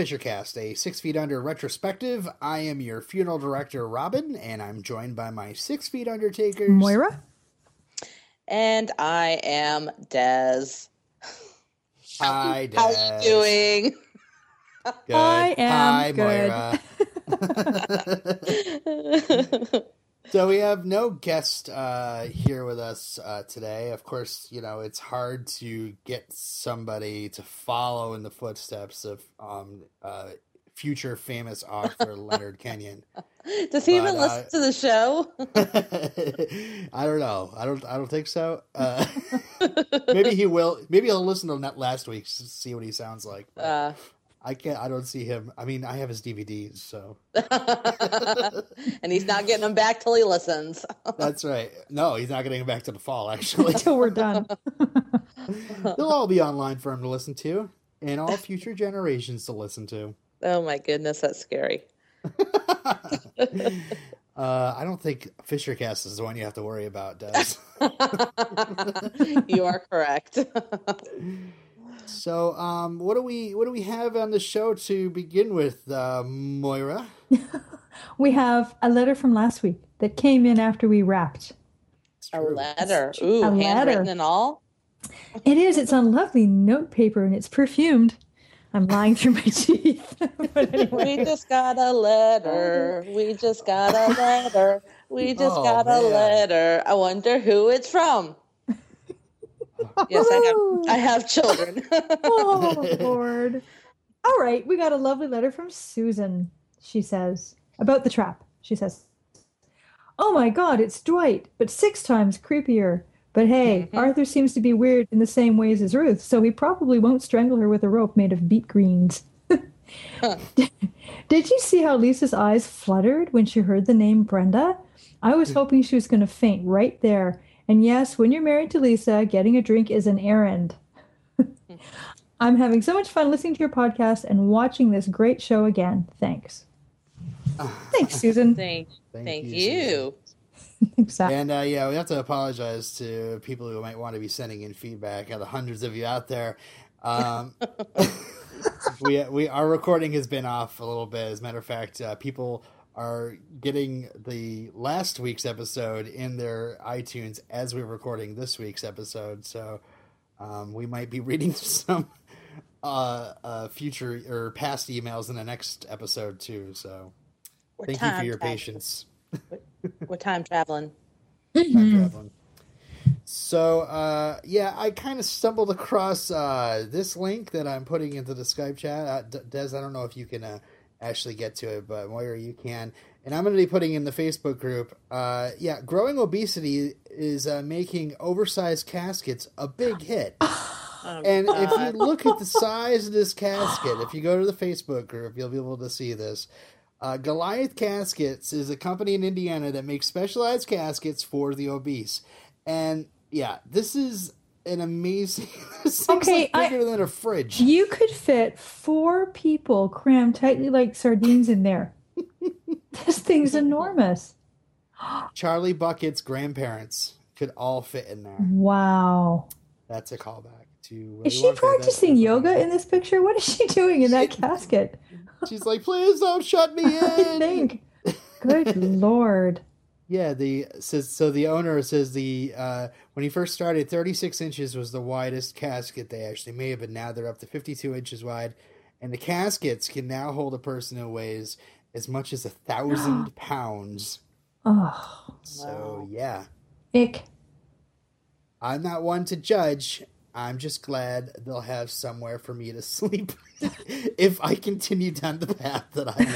Welcome to Fishercast, a Six Feet Under retrospective. I am your funeral director, Robin, and I'm joined by my Six Feet Undertakers, Moira. And I am Dez. Hi, Des. How are you doing? Good. I am Hi, Moira. so we have no guest uh, here with us uh, today. Of course, you know it's hard to get somebody to follow in the footsteps of um, uh, future famous author Leonard Kenyon. Does he But, even uh, listen to the show? I don't know. I don't. I don't think so. Uh, maybe he will. Maybe he'll listen to that last week to see what he sounds like. But Uh, I can't. I don't see him. I mean, I have his DVDs, so and he's not getting them back till he listens. that's right. No, he's not getting them back to the fall. Actually, Until we're done. they'll all be online for him to listen to, and all future generations to listen to. Oh my goodness, that's scary. Uh, I don't think Fishercast is the one you have to worry about, Des. you are correct. So, um, what do we what do we have on the show to begin with, uh, Moira? we have a letter from last week that came in after we wrapped. It's A true. letter. A Ooh, letter. handwritten and all. It is. It's on lovely note paper and it's perfumed. I'm lying through my teeth. but We just got a letter. We just got a letter. We just Oh, got a letter. I wonder who it's from. Yes, I have. I have children. oh Lord. All right, we got a lovely letter from Susan. She says about the trap. She says, "Oh my God, it's Dwight, but six times creepier." But hey, Mhm. Arthur seems to be weird in the same ways as Ruth, so he probably won't strangle her with a rope made of beet greens. Did you see how Lisa's eyes fluttered when she heard the name Brenda? I was hoping she was going to faint right there. And yes, when you're married to Lisa, getting a drink is an errand. I'm having so much fun listening to your podcast and watching this great show again. Thanks. Thanks, Susan. Thank, Thank thank you, you. Susan. Exactly. And uh, yeah, we have to apologize to people who might want to be sending in feedback. Uh, the hundreds of you out there. Um, we we our recording has been off a little bit. As a matter of fact, uh, people are getting the last week's episode in their iTunes as we're recording this week's episode. So um, we might be reading some uh, uh, future or past emails in the next episode too. So We're thank you for your traveling. patience. We're time traveling. time Mhm. traveling. So uh, yeah, I kind of stumbled across uh, this link that I'm putting into the Skype chat. Uh, Des, I don't know if you can uh, actually get to it, but Moira, you can. And I'm going to be putting in the Facebook group. Uh, yeah, growing obesity is uh, making oversized caskets a big hit. Oh, And if you look at the size of this casket, if you go to the Facebook group, you'll be able to see this. Uh, Goliath Caskets is a company in Indiana that makes specialized caskets for the obese. And yeah, this is an amazing. this Okay, like I- bigger than a fridge. You could fit four people crammed tightly like sardines in there. this thing's enormous. Charlie Bucket's grandparents could all fit in there. Wow. That's a callback to. Is she practicing yoga in this picture? What is she doing in that casket? She's like, please don't shut me in. I think. Good lord. Yeah, the says so. The owner says the uh, when he first started, 36 inches was the widest casket they actually made, but now they're up to 52 inches wide, and the caskets can now hold a person who weighs as much as a thousand pounds. Oh, So Wow. yeah, ick. I'm not one to judge. I'm just glad they'll have somewhere for me to sleep if I continue down the path that I'm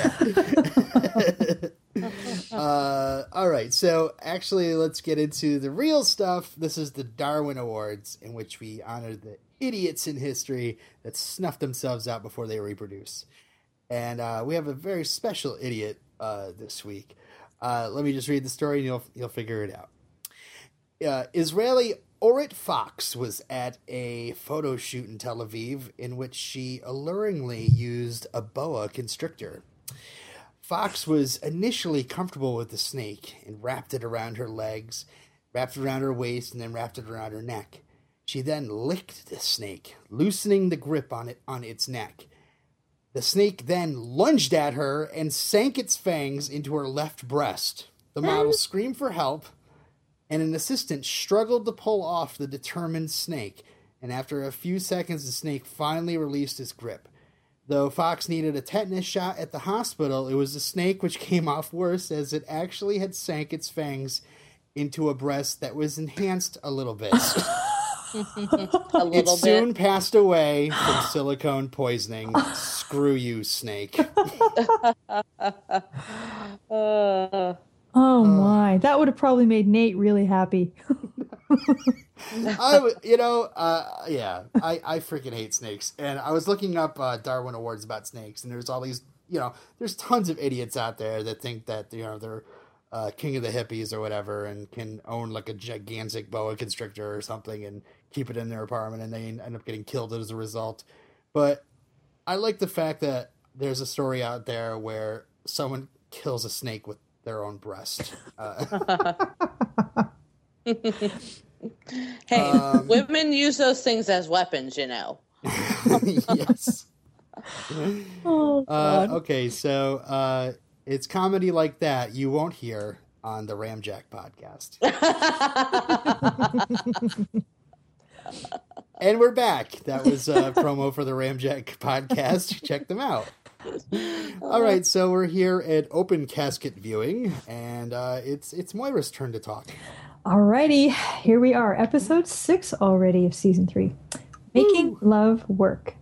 at. uh, all right, so actually, let's get into the real stuff. This is the Darwin Awards, in which we honor the idiots in history that snuff themselves out before they reproduce. And uh, we have a very special idiot uh, this week. Uh, let me just read the story, and you'll you'll figure it out uh, Israeli Orit Fox was at a photo shoot in Tel Aviv in which she alluringly used a boa constrictor. Fox was initially comfortable with the snake and wrapped it around her legs, wrapped it around her waist, and then wrapped it around her neck. She then licked the snake, loosening the grip on it on its neck. The snake then lunged at her and sank its fangs into her left breast. The model screamed for help, and an assistant struggled to pull off the determined snake. And after a few seconds, the snake finally released its grip. Though Fox needed a tetanus shot at the hospital, it was the snake which came off worse as it actually had sank its fangs into a breast that was enhanced a little bit. A it little soon bit. passed away from silicone poisoning. Screw you, snake. Uh, Oh my, that would have probably made Nate really happy. I, you know, uh, yeah, I, I freaking hate snakes. And I was looking up uh, Darwin Awards about snakes, and there's all these, you know, there's tons of idiots out there that think that, you know, they're uh, king of the hippies or whatever and can own like a gigantic boa constrictor or something and keep it in their apartment and they end up getting killed as a result. But I like the fact that there's a story out there where someone kills a snake with their own breast. Uh, hey, Um, women use those things as weapons, you know. yes. Oh Uh, okay, so uh, it's comedy like that you won't hear on the Ramjack podcast. and we're back. That was a promo for the Ramjack podcast. Check them out. All right, so we're here at open casket viewing, and uh, it's it's Moira's turn to talk. Alrighty, here we are, episode six already of season three. Making love work.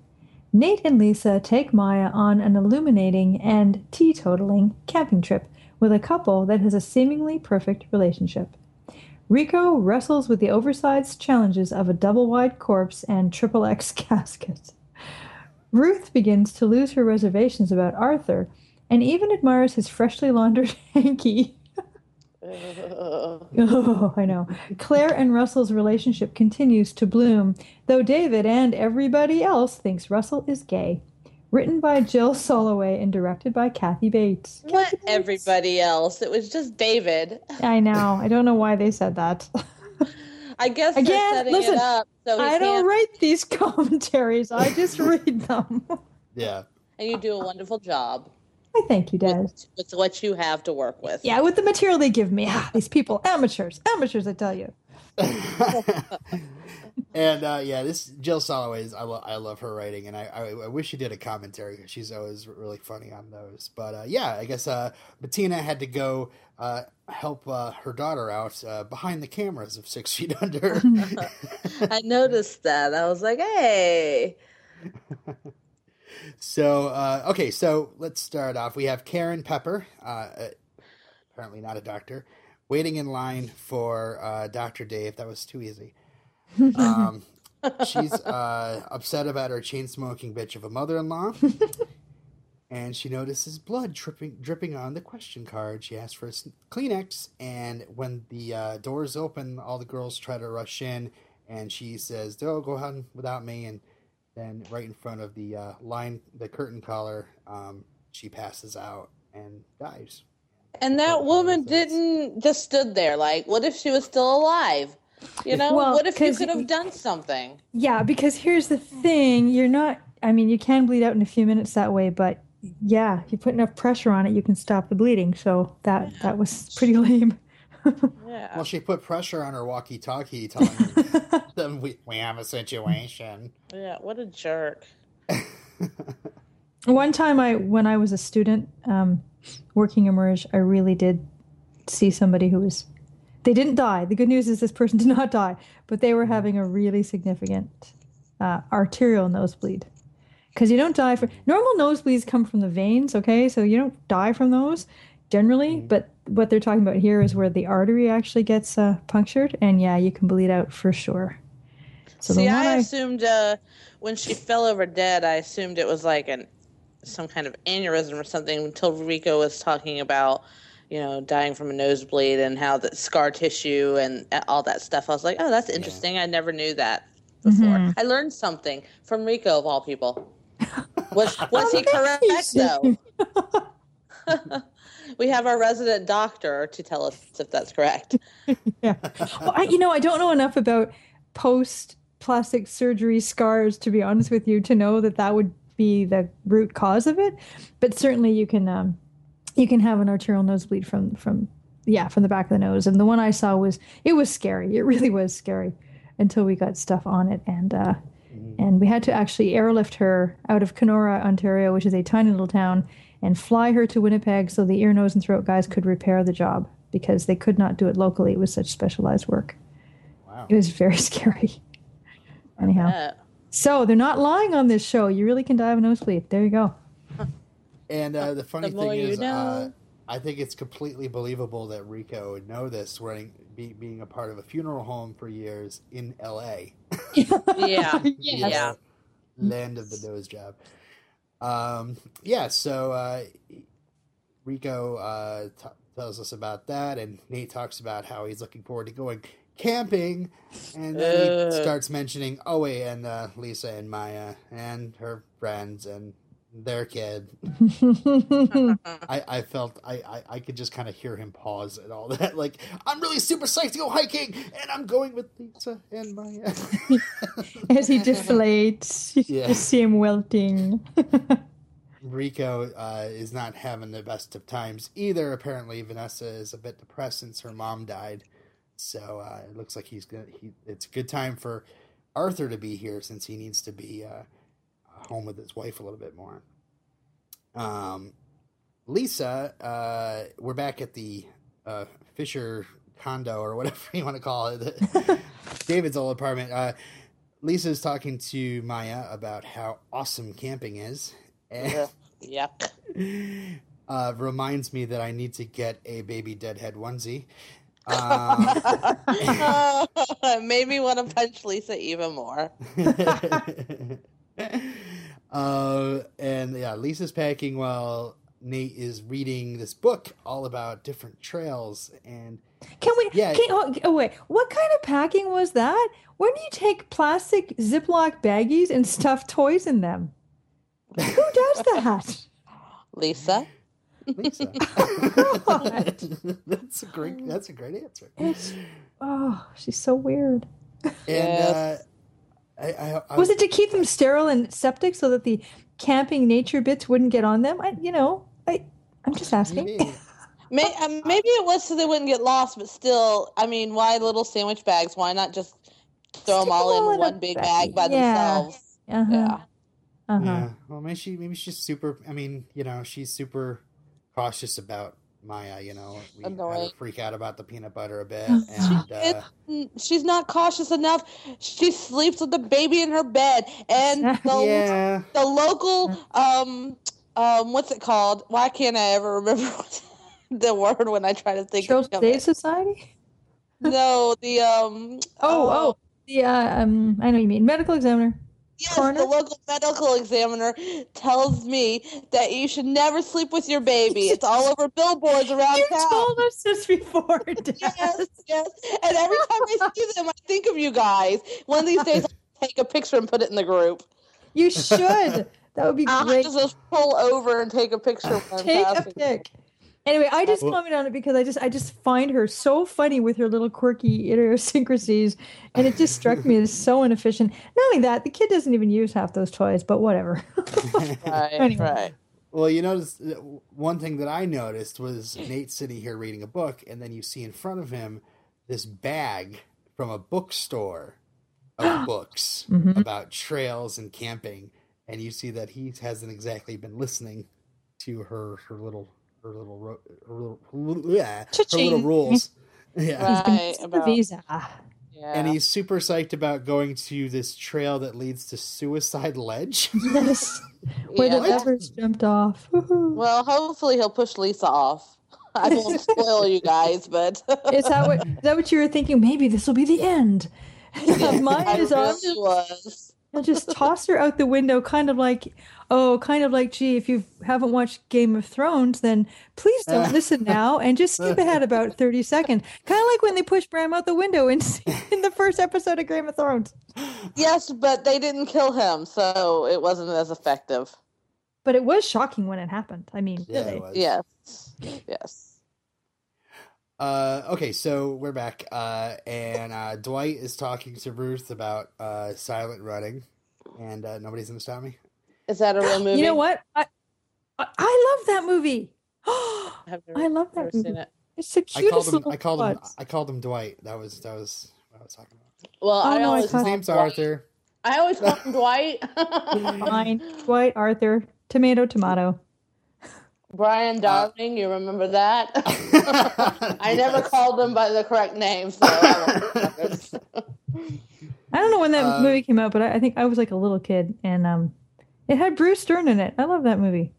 Nate and Lisa take Maya on an illuminating and teetotaling camping trip with a couple that has a seemingly perfect relationship. Rico wrestles with the oversized challenges of a double wide corpse and triple X casket. Ruth begins to lose her reservations about Arthur and even admires his freshly laundered hanky. Oh, I know. Claire and Russell's relationship continues to bloom, though David and everybody else thinks Russell is gay. Written by Jill Soloway and directed by Kathy Bates. What Kathy Bates. everybody else? It was just David. I know. I don't know why they said that. I guess Again, they're setting listen, it up so I don't can't. write these commentaries. I just read them. Yeah. And you do a wonderful job I thank you, Des. with, with what you have to work with. Yeah, with the material they give me. Ah, these people, amateurs, amateurs, I tell you. and uh, yeah, this Jill Soloway's I, lo- I love her writing, and I, I, I wish she did a commentary she's always really funny on those. But uh, yeah, I guess uh, Bettina had to go uh, help uh, her daughter out uh, behind the cameras of Six Feet Under. I noticed that. I was like, hey. so uh, okay, so let's start off. We have Karen Pepper, apparently not a doctor, waiting in line for uh, Doctor Dave. That was too easy. Um, she's uh, upset about her chain smoking bitch of a mother in law. and she notices blood dripping, dripping on the question card. She asks for a Kleenex, and when the uh, doors open, all the girls try to rush in, and she says, "Oh, go ahead without me." And then, right in front of the uh, line, the curtain caller, um, she passes out and dies. And that woman didn't just stood there like, what if she was still alive? You know, Well, what if you could have done something? Yeah, because here's the thing you're not, I mean, you can bleed out in a few minutes that way, but yeah, if you put enough pressure on it, you can stop the bleeding. So that that was pretty lame. Yeah. Well, she put pressure on her walkie-talkie, telling them we, we have a situation. yeah, what a jerk. One time, I when I was a student um, working Emerge, I really did see somebody who was. They didn't die. The good news is this person did not die, but they were having a really significant uh, arterial nosebleed. Because you don't die from normal nosebleeds come from the veins, okay? So you don't die from those generally. But what they're talking about here is where the artery actually gets uh, punctured, and yeah, you can bleed out for sure. So See, I I, assumed uh, when she fell over dead, I assumed it was like an some kind of aneurysm or something until Rico was talking about, you know, dying from a nosebleed and how the scar tissue and all that stuff. I was like, oh, that's interesting. I never knew that before. Mhm. I learned something from Rico of all people. Was was he correct though? we have our resident doctor to tell us if that's correct. yeah. Well, I, you know, I don't know enough about post plastic surgery scars, to be honest with you, to know that that would be the root cause of it, but certainly you can um, you can have an arterial nosebleed from from yeah from the back of the nose. And the one I saw was it was scary. It really was scary until we got stuff on it and. Uh, and we had to actually airlift her out of Kenora, Ontario, which is a tiny little town, and fly her to Winnipeg so the ear, nose, and throat guys could repair the job because they could not do it locally. It was such specialized work. Wow. It was very scary. Anyhow, so they're not lying on this show. You really can die of a nosebleed. There you go. And uh, the funny The thing more you is, uh. I think it's completely believable that Rico would know this, running, be, being a part of a funeral home for years in L.A. yeah. Yes. Yeah. land of the nose job. Um, yeah, so uh, Rico uh, t- tells us about that, and Nate talks about how he's looking forward to going camping, and then he starts mentioning wait, and uh, Lisa and Maya and her friends and their kid. I, I felt I, I, I could just kind of hear him pause and all that. Like I'm really super psyched to go hiking, and I'm going with Lisa and Maya. As he deflates, you Yeah. just see him wilting. Rico uh, is not having the best of times either. Apparently, Vanessa is a bit depressed since her mom died. So uh, it looks like he's gonna. He, it's a good time for Arthur to be here since he needs to be uh, home with his wife a little bit more. Um, Lisa, uh, we're back at the uh, Fisher condo or whatever you want to call it, David's old apartment. Uh, Lisa's talking to Maya about how awesome camping is. And Ugh. Yuck. uh, reminds me that I need to get a baby deadhead onesie. Um, Made me want to punch Lisa even more. Uh, and yeah, Lisa's packing while Nate is reading this book all about different trails. And Can we? Yeah. Can, oh, oh, wait. What kind of packing was that? When do you take plastic Ziploc baggies and stuff toys in them? Who does that? Lisa. Lisa, that's a great. That's a great answer. It's, oh, she's so weird. And Yes. uh, I, I, I Was it to keep them sterile and septic so that the camping nature bits wouldn't get on them? I, you know, I, I'm just asking. maybe- May, um, maybe it was so they wouldn't get lost, but still, I mean, why little sandwich bags? Why not just throw them Stick all 'em all in in one big bag. bag by Yeah. themselves? Uh-huh. Yeah. Uh-huh. Yeah. Well, maybe she maybe she's super. I mean, you know, she's super cautious about Maya. You know, we had her freak out about the peanut butter a bit, She and uh, she's not cautious enough. She sleeps with the baby in her bed, and the yeah, the local um um what's it called? Why can't I ever remember the word when I try to think Children's of Aid it? Society? No, the um Oh, oh, the uh, um, I know what you mean. Medical examiner. Yes, Coroner? the local medical examiner tells me that you should never sleep with your baby. It's all over billboards around town. You town. told us this before. Yes, yes. And every time I see them, I think of you guys. One of these days, I'll take a picture and put it in the group. You should. That would be I'll great. to just pull over and take a picture. Take a pic. Anyway, I just Well- comment on it because I just I just find her so funny with her little quirky idiosyncrasies, and it just struck me as so inefficient. Not only that, the kid doesn't even use half those toys, but whatever. Right, Anyway. right. Well, you notice uh, one thing that I noticed was Nate sitting here reading a book, and then you see in front of him this bag from a bookstore of books Mhm. about trails and camping, and you see that he hasn't exactly been listening to her her little her little ro- her little, her yeah, her little rules. Yeah. Right, missing about- visa. Yeah. And he's super psyched about going to this trail that leads to Suicide Ledge. Yes, where the Yeah. levers jumped off. Woohoo. Well, hopefully he'll push Lisa off. I won't spoil you guys, but Is that what is that what you were thinking? Maybe this will be the end. Mine I is really on. was. I'll just toss her out the window, kind of like, oh, kind of like, gee, if you haven't watched Game of Thrones, then please don't uh. listen now and just skip ahead about 30 seconds. Kind of like when they pushed Bran out the window in, in the first episode of Game of Thrones. Yes, but they didn't kill him, so it wasn't as effective. But it was shocking when it happened. I mean, Yeah, really. it was. Yes. Yes. Uh, okay, so we're back, uh, and uh, Dwight is talking to Ruth about uh, silent running, and uh, nobody's gonna stop me. Is that a real movie? You know what? I I, I love that movie. I've never, I love never that seen movie. it. It's the I cutest called him. little I called him. I called him Dwight. That was that was what I was talking about. Well, Oh, I no, I always His call name's him Dwight. Arthur. I always call him Dwight. Fine. Dwight, Arthur, tomato, tomato. Brian Darling, you remember that? I never called him by the correct name, so I won't. I don't know when that Uh, movie came out, but I, I think I was like a little kid, and um, it had Bruce Dern in it. I love that movie.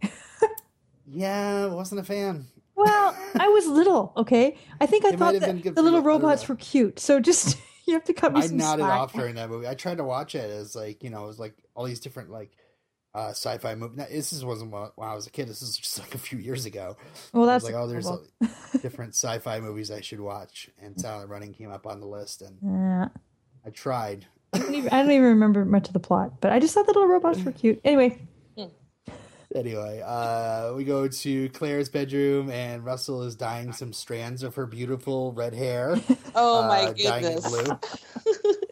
yeah, wasn't a fan. Well, I was little, okay. I think I It thought that the little you. I don't robots were cute. So just you have to cut me I some nodded slack. off during that movie. I tried to watch it as like you know, it was like all these different like uh sci-fi movie. Now, this wasn't when when I was a kid. This is just like a few years ago. Well, I was that's like, oh, there's horrible. uh, different sci-fi movies I should watch, and Silent Running came up on the list, and Yeah. I tried. I don't, even, I don't even remember much of the plot, but I just thought the little robots were cute. Anyway, Anyway, uh, we go to Claire's bedroom, and Russell is dyeing some strands of her beautiful red hair. Oh my uh, dyeing it goodness. blue.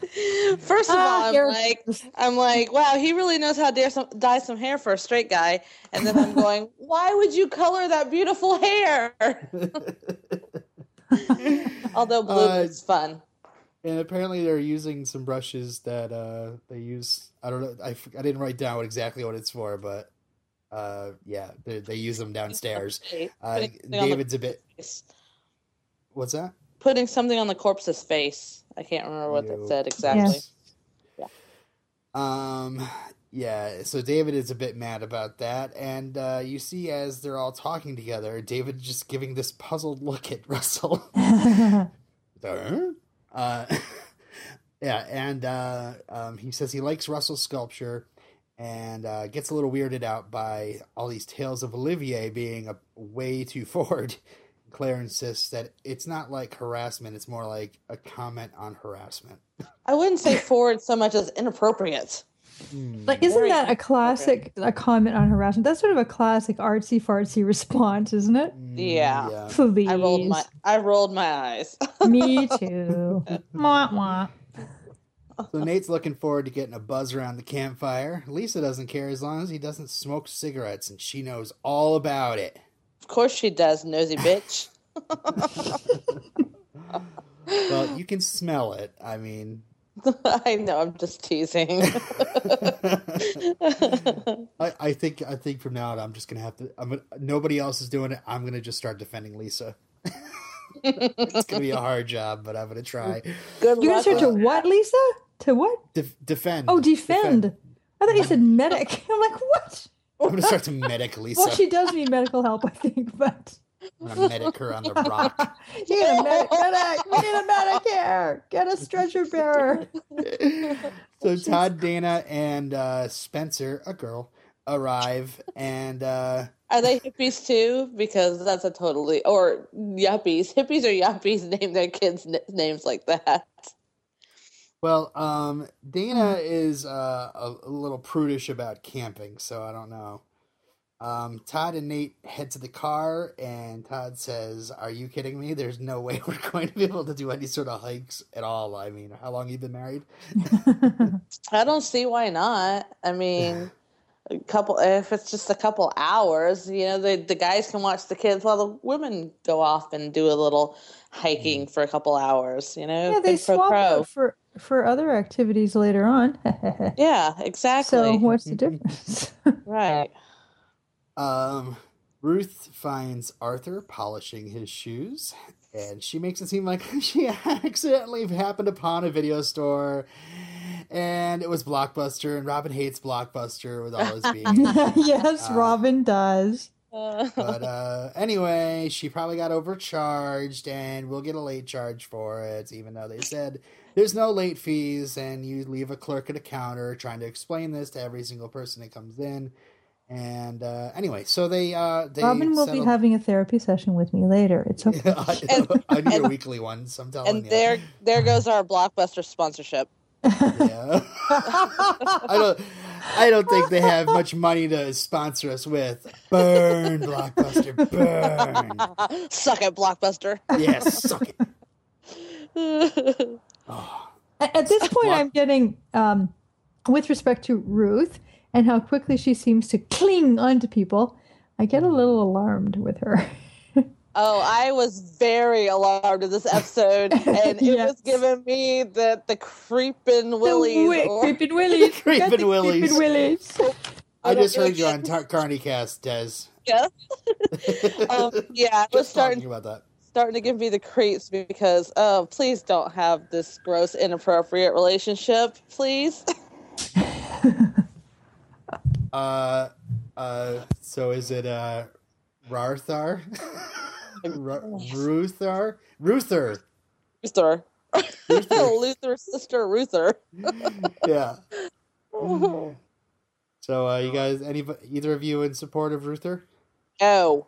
First of Ah, all, I'm hair- like, I'm like, wow, he really knows how to dye some, dye some hair for a straight guy. And then I'm going, why would you color that beautiful hair? Although blue Uh, is fun. And apparently, they're using some brushes that uh, they use. I don't know. I, I didn't write down what exactly what it's for, but uh, yeah, they, they use them downstairs. Uh, Putting something on the David's a bit. What's that? Putting something on the corpse's face. I can't remember what You- that said exactly. Yeah. Um. Yeah. So David is a bit mad about that, and uh, you see as they're all talking together, David just giving this puzzled look at Russell. Huh? Uh, yeah, and uh, um, he says he likes Russell's sculpture, and uh, gets a little weirded out by all these tales of Olivier being a way too forward. Claire insists that it's not like harassment; it's more like a comment on harassment. I wouldn't say forward so much as inappropriate. Hmm. like, isn't that a classic a comment on harassment? That's sort of a classic artsy fartsy response, isn't it? Hmm, yeah. yeah. Please. I rolled my I rolled my eyes. Me too. Mwah, mwah. So Nate's looking forward to getting a buzz around the campfire. Lisa doesn't care as long as he doesn't smoke cigarettes, and she knows all about it. Of course she does, nosy bitch. Well, you can smell it. I mean, I know, I'm just teasing. I, I think I think from now on, I'm just gonna have to. I'm gonna, nobody else is doing it. I'm gonna just start defending Lisa. it's gonna be a hard job, but I'm gonna try. Good You're gonna luck. start to what, Lisa? To what? Def- defend. Oh, defend. I thought you said medic. I'm like, what? I'm gonna start to medic Lisa. Well, she does need medical help, I think, but I'm gonna medic her on the rock. you need a medic. medic. We need a medic here. Get a stretcher bearer. so Todd, Dana, and uh, Spencer, a girl, arrive, and uh, Are they hippies too? Because that's a totally or yuppies. Hippies or yuppies name their kids n- names like that. Well, um, Dana is uh, a, a little prudish about camping, so I don't know. Um, Todd and Nate head to the car, and Todd says, "Are you kidding me? There's no way we're going to be able to do any sort of hikes at all. I mean, how long have you been married? I don't see why not. I mean, a couple if it's just a couple hours, you know, the the guys can watch the kids while the women go off and do a little hiking for a couple hours. You know, Yeah, they Quid pro swap out for for other activities later on. Yeah, exactly. so what's the difference? right. Um, Ruth finds Arthur polishing his shoes, and she makes it seem like she accidentally happened upon a video store, and it was Blockbuster, and Robin hates Blockbuster with all his being. yes, Uh, Robin does. Uh, but uh, anyway, she probably got overcharged, and we'll get a late charge for it, even though they said there's no late fees, and you leave a clerk at a counter trying to explain this to every single person that comes in. And uh, anyway, so they uh, they Robin will be having a therapy session with me later. It's okay. I, I need a weekly one, so I'm telling and you. there there goes our blockbuster sponsorship. yeah. I don't. I don't think they have much money to sponsor us with. Burn, Blockbuster, burn. Suck it, blockbuster. Yes, suck it. Oh, At, at this point, I'm getting, um, with respect to Ruth, and how quickly she seems to cling onto people, I get a little alarmed with her. Oh, I was very alarmed in this episode, and it Yes. was giving me the the creeping The willies. wi- or- creeping willies. Creeping willies. Creeping willies. I just heard you know. on Tar- Carneycast, Des. Yeah. um, yeah, it was Just starting talking about that. starting to give me the creeps because oh, please don't have this gross, inappropriate relationship, please. Uh, uh, so is it uh, Rarthar? Ra- Ruthar? Ruther. Luther, Ruther. Luther's sister, Ruther. Yeah. So, uh, you guys, any either of you in support of Ruther? Oh,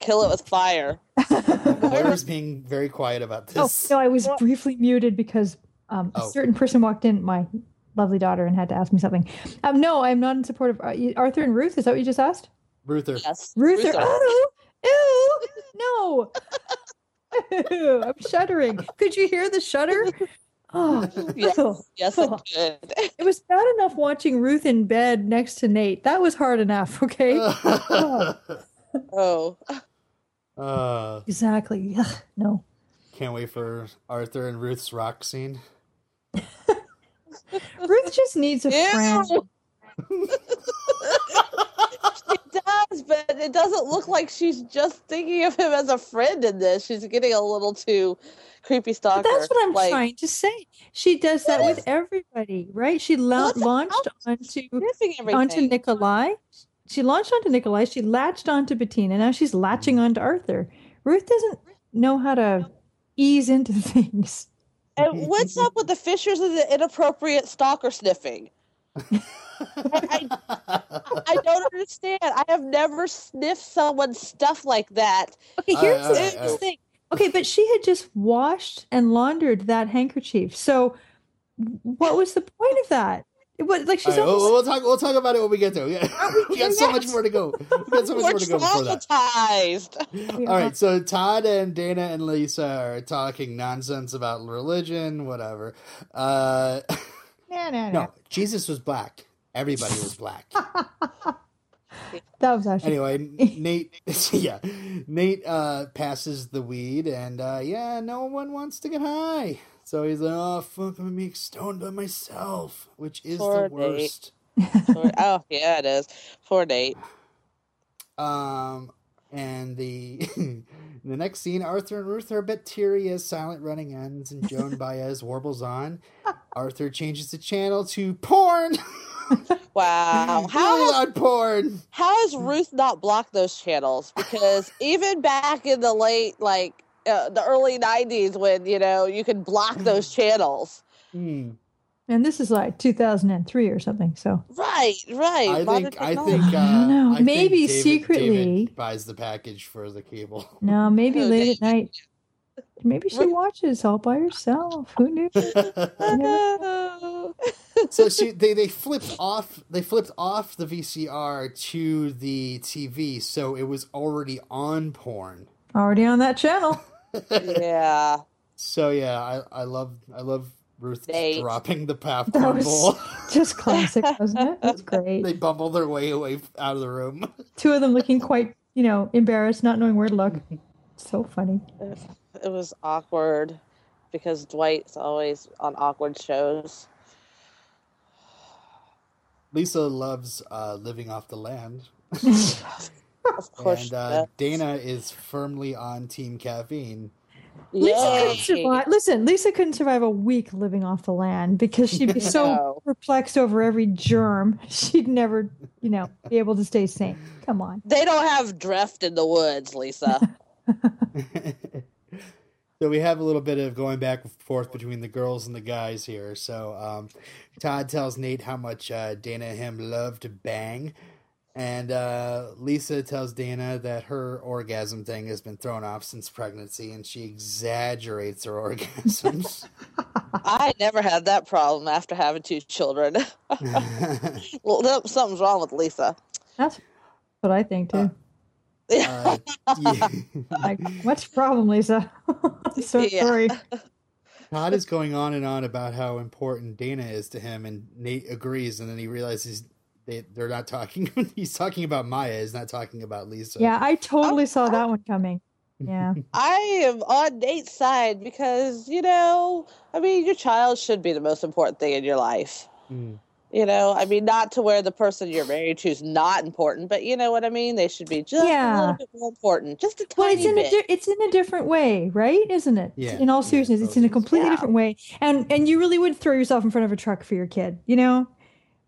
kill it with fire. Moira's being very quiet about this. Oh this. no, I was briefly muted because um, a Oh. certain person walked in, my lovely daughter, and had to ask me something. Um, no, I'm not in support of uh, Arthur and Ruth. Is that what you just asked? Ruther. Yes, Ruth, Ruther. oh, ew, no. Ew, I'm shuddering. Could you hear the shudder? Oh, Yes, ew. yes, I could. It was bad enough watching Ruth in bed next to Nate. That was hard enough, okay? Oh, uh, exactly. Ugh, no. can't wait for Arthur and Ruth's rock scene. Ruth just needs a friend. Ew. she does, but it doesn't look like she's just thinking of him as a friend in this. She's getting a little too creepy stalker. But that's what I'm like, trying to say. She does that with everybody, right? She la- launched how- onto onto Nikolai. She launched onto Nikolai. She latched onto Bettina. Now she's latching onto Arthur. Ruth doesn't know how to ease into things. And what's up with the Fishers and the inappropriate stalker sniffing? I, I don't understand. I have never sniffed someone's stuff like that. Okay, here's right, all the right, all right. thing. Okay, but she had just washed and laundered that handkerchief. So, what was the point of that? It was like she's All right, we'll, almost. we'll talk. We'll talk about it when we get there. it. Yeah. we got oh, so much more to go. We got so much We're more to go before that. traumatized. All right, so Todd and Dana and Lisa are talking nonsense about religion, whatever. Uh, Nah, nah, nah. no, Jesus was black. Everybody was black. That was actually. Anyway, Nate, yeah, Nate uh, passes the weed, and uh, yeah, no one wants to get high. So he's like, "Oh fuck, I'm gonna be stoned by myself," which is Poor the worst. Poor- oh, yeah, it is. Poor Nate. Um, and the the next scene, Arthur and Ruth are a bit teary as silent running ends, and Joan Baez warbles on. Arthur changes the channel to porn. Wow. How How has, on porn? how has Ruth not blocked those channels? Because even back in the late, like, uh, the early 90s when, you know, you could block those channels. Hmm. And this is like 2003 or something. So Right, right. I Modern think I think uh, I don't know. I think Maybe David- secretly- David buys the package for the cable. no, maybe Oh, late at night. Maybe she watches all by herself. Who knew? No. so she they, they flipped off they flipped off the VCR to the TV, so it was already on porn. Already on that channel. yeah. So yeah, I, I love I love Ruth Nate. dropping the That popcorn was bowl. just classic, wasn't it? That's great. they bumble their way away out of the room. Two of them looking quite, you know, embarrassed, not knowing where to look. So funny. It was awkward because Dwight's always on awkward shows. Lisa loves uh, living off the land, Of course. and uh, Dana is firmly on Team Caffeine. Lisa couldn't survive. Listen, Lisa couldn't survive a week living off the land because she'd be so No. perplexed over every germ. She'd never, you know, be able to stay sane. Come on. They don't have drift in the woods, Lisa. so we have a little bit of going back and forth between the girls and the guys here. So um, Todd tells Nate how much uh, Dana and him love to bang. And uh, Lisa tells Dana that her orgasm thing has been thrown off since pregnancy, and she exaggerates her orgasms. I never had that problem after having two children. well, something's wrong with Lisa. That's what I think too. uh, yeah. Like, what's your problem, Lisa? So Yeah. sorry. Todd is going on and on about how important Dana is to him, and Nate agrees, and then he realizes they they're not talking. he's talking about Maya. He's not talking about Lisa. Yeah, I totally saw that one coming. Yeah. I am on Nate's side because, you know, I mean, your child should be the most important thing in your life. Mm. You know, I mean, not to where the person you're married to is not important, but you know what I mean? They should be just a Yeah. little bit more important. Just a Well, tiny it's in a bit. di- it's in a different way, right? Isn't it? Yeah, In all yeah, seriousness, it's in a completely Yeah. different way, and and you really would throw yourself in front of a truck for your kid, you know,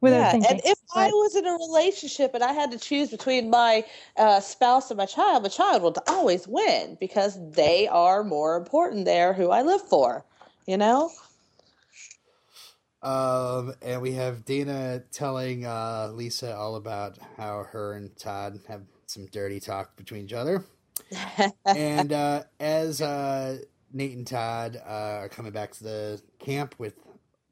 without yeah, thinking. and if I was in a relationship and I had to choose between my uh, spouse and my child, my child would always win because they are more important. They're who I live for, you know? Um, and we have Dana telling uh, Lisa all about how her and Todd have some dirty talk between each other. and uh, as uh, Nate and Todd uh, are coming back to the camp with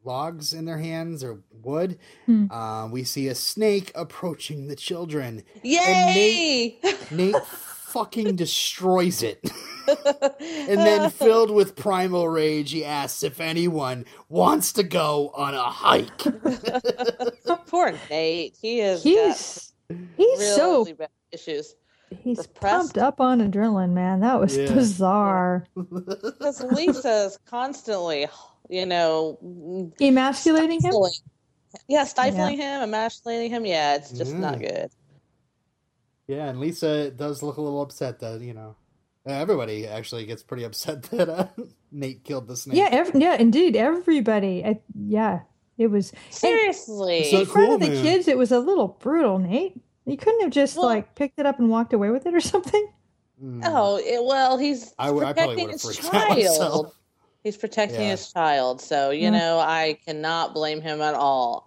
logs in their hands or wood, Hmm. uh, we see a snake approaching the children. Yay! Nate fucking destroys it. and then, filled with primal rage, he asks if anyone wants to go on a hike. Poor Nate. He is he's he's got so really bad issues. he's repressed. pumped up on adrenaline, man. That was Yeah. bizarre. Because Lisa's constantly, you know, Emasculating him. stifling- Yeah, stifling him, emasculating him. Yeah, it's just not good. Yeah, and Lisa does look a little upset that, you know, everybody actually gets pretty upset that uh, Nate killed the snake. Yeah, ev- yeah, indeed, everybody. I, yeah, it was. Seriously. So in front cool, of the man. kids, it was a little brutal, Nate. You couldn't have just Well- like picked it up and walked away with it or something. Mm. Oh, it, well, he's I would- I protecting his freaked out myself. child. He's protecting Yeah. his child, so you Yeah. know I cannot blame him at all.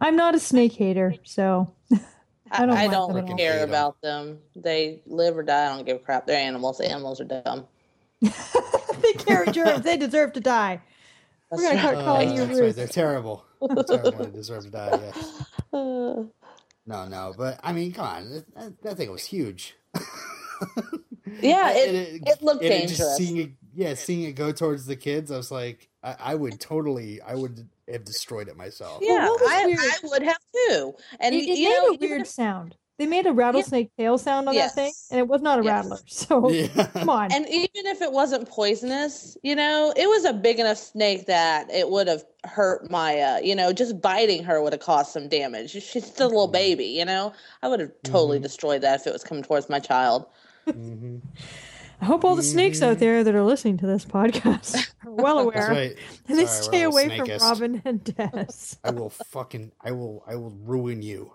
I'm not a snake hater, so I I, don't I mind don't them at all. Hate about them. They live or die. I don't give a crap. They're animals. Animals are dumb. they carry germs. They deserve to die. That's We're gonna right. start calling Uh, you that's right. They're terrible. They're terrible. They deserve to die. Yes. Uh, No, no, but I mean, come on, that, that thing was huge. yeah, And it, it looked and just dangerous. seeing it, yeah, seeing it go towards the kids, I was like, I, I would totally, I would have destroyed it myself. yeah, what was I, I would have too. And It, it you made know, a weird if- sound. They made a rattlesnake tail sound on that thing, and it was not a Yes. rattler. So Yeah. come on. And even if it wasn't poisonous, you know, it was a big enough snake that it would have hurt Maya. You know, just biting her would have caused some damage. She's still a little baby, you know. I would have totally Mhm. destroyed that if it was coming towards my child. Mhm. I hope all the snakes out there that are listening to this podcast are well aware, That's right. and they Sorry, stay away from snakeist. Robin and Des. I will fucking, I will, I will ruin you.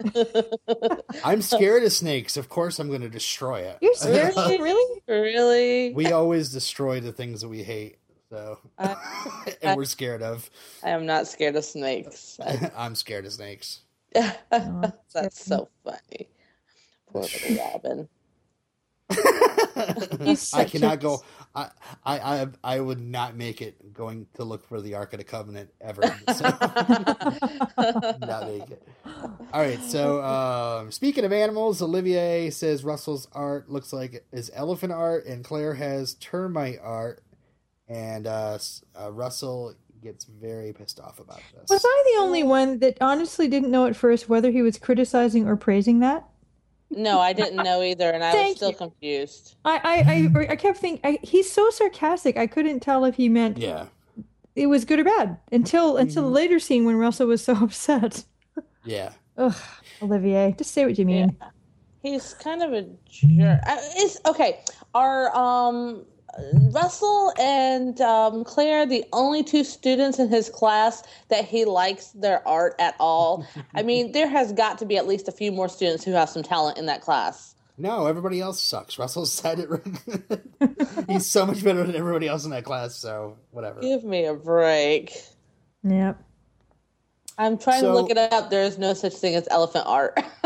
I'm scared of snakes. Of course, I'm going to destroy it. You're scared of them, really? Really? we always destroy the things that we hate. So, uh, I- and we're scared of. I am not scared of snakes. I- I'm scared of snakes. That's so funny. Poor little Robin. He's I cannot go. I, I, I, I would not make it going to look for the Ark of the Covenant ever. So, not make it. All right. So, um, speaking of animals, Olivier says Russell's art looks like is elephant art, and Claire has termite art, and uh, uh, Russell gets very pissed off about this. Was I the only one that honestly didn't know at first whether he was criticizing or praising that? No, I didn't know either, and I Thank was still you. confused. I I, I, I kept thinking I, he's so sarcastic. I couldn't tell if he meant Yeah. it was good or bad until until the Mhm. later scene when Russell was so upset. Yeah. Ugh, Olivier, just say what you mean. He's kind of a jerk. Uh, It's okay. Are um Russell and um, Claire the only two students in his class that he likes their art at all? I mean, there has got to be at least a few more students who have some talent in that class. No, everybody else sucks. Russell said it. He's so much better than everybody else in that class. So whatever. Give me a break. Yep. I'm trying So- to look it up. There is no such thing as elephant art.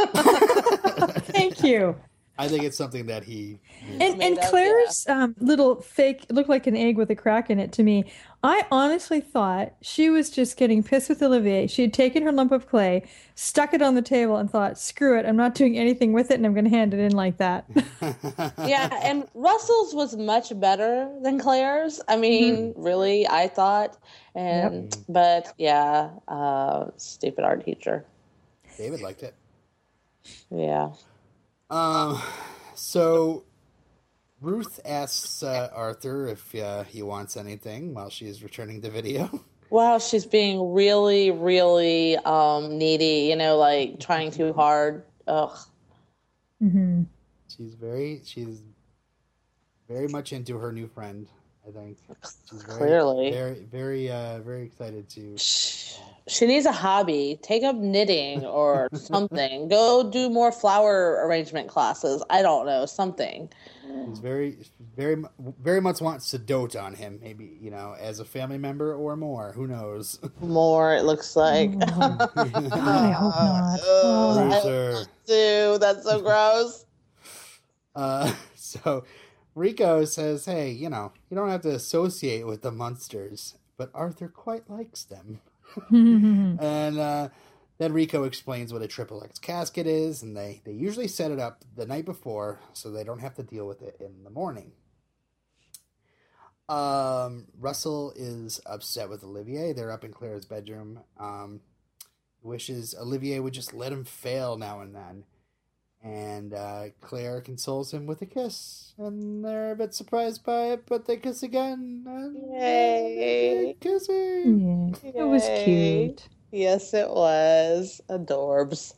Thank you. I think it's something that he. And, Made and up, yeah. Claire's um, little fake looked like an egg with a crack in it to me. I honestly thought she was just getting pissed with Olivier. She had taken her lump of clay, stuck it on the table, and thought, "Screw it! I'm not doing anything with it, and I'm going to hand it in like that." yeah, and Russell's was much better than Claire's. I mean, really, I thought. And but yeah, uh stupid art teacher. David liked it. Yeah. Um, so Ruth asks uh, Arthur if uh, he wants anything while she is returning the video. Wow, she's being really, really um needy, you know, like trying too hard. Ugh. hmm She's very, she's very much into her new friend. I think she's very, Clearly. very, very, uh, very excited to. She needs a hobby. Take up knitting or something. Go do more flower arrangement classes. I don't know, something. She's very, very, very much wants to dote on him. Maybe you know, as a family member or more. Who knows? More, it looks like. Oh, I hope not. Oh. Luther. Ew, that's so gross. Uh, so Rico says, "Hey, you know, you don't have to associate with the monsters, but Arthur quite likes them." and uh, then Rico explains what a triple X casket is, and they they usually set it up the night before so they don't have to deal with it in the morning. Um, Russell is upset with Olivier. They're up in Claire's bedroom. Um, wishes Olivier would just let him fail now and then. And uh, Claire consoles him with a kiss, and they're a bit surprised by it, but they kiss again. And Yay. they're kissing. Yeah, it was cute. Yes, it was. Adorbs.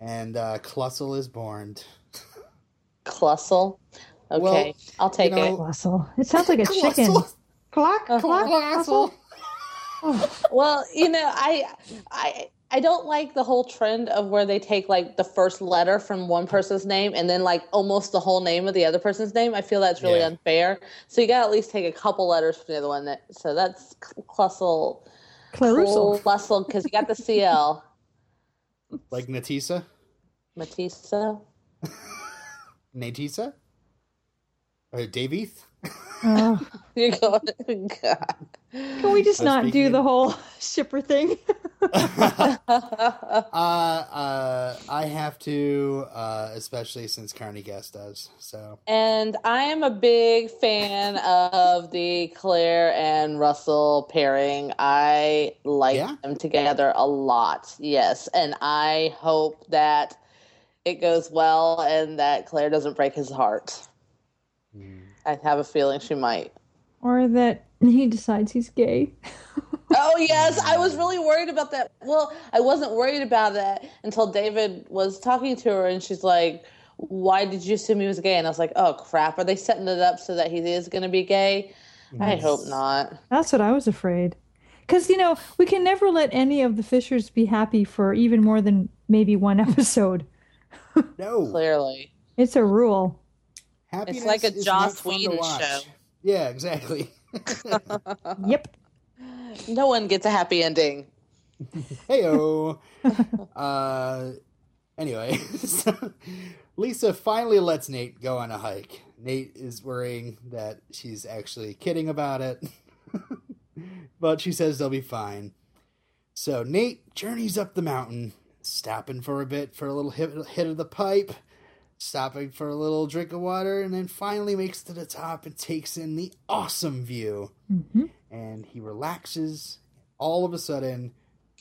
And uh, Clussel is born. Clussel. Okay, Well, I'll take know- it. Clussel. It sounds like a chicken. Clussel. Clock, clock, Clussel. Oh, Well, you know, I I I don't like the whole trend of where they take like the first letter from one person's name and then like almost the whole name of the other person's name. I feel that's really Yeah. unfair. So you got to at least take a couple letters from the other one. That so that's Clussel. Clarusel. Clussel because you got the CL. Like Natisa? Matissa. Natisa? Or Davith? Oh, You're going. God. can we just Uh, not do of- the whole shipper thing? uh, uh, I have to, uh, especially since Carney Guest does. So, And I am a big fan of the Claire and Russell pairing. I like Yeah? them together a lot. Yes. And I hope that it goes well and that Claire doesn't break his heart. I have a feeling she might. or that he decides he's gay? Oh, yes. I was really worried about that. Well, I wasn't worried about that until David was talking to her and she's like, Why did you assume he was gay? And I was like, Oh, crap. Are they setting it up so that he is going to be gay? I hope not. That's what I was afraid. Because, you know, we can never let any of the Fishers be happy for even more than maybe one episode. no. Clearly. It's a rule. Happiness like a Joss not fun to Whedon show. Yeah, exactly. Yep. No one gets a happy ending. Heyo. uh, anyway, so Lisa finally lets Nate go on a hike. Nate is worrying that she's actually kidding about it, but she says they'll be fine. So Nate journeys up the mountain, stopping for a bit for a little hit, hit of the pipe, stopping for a little drink of water, and then finally makes it to the top and takes in the awesome view. hmm And he relaxes. All of a sudden,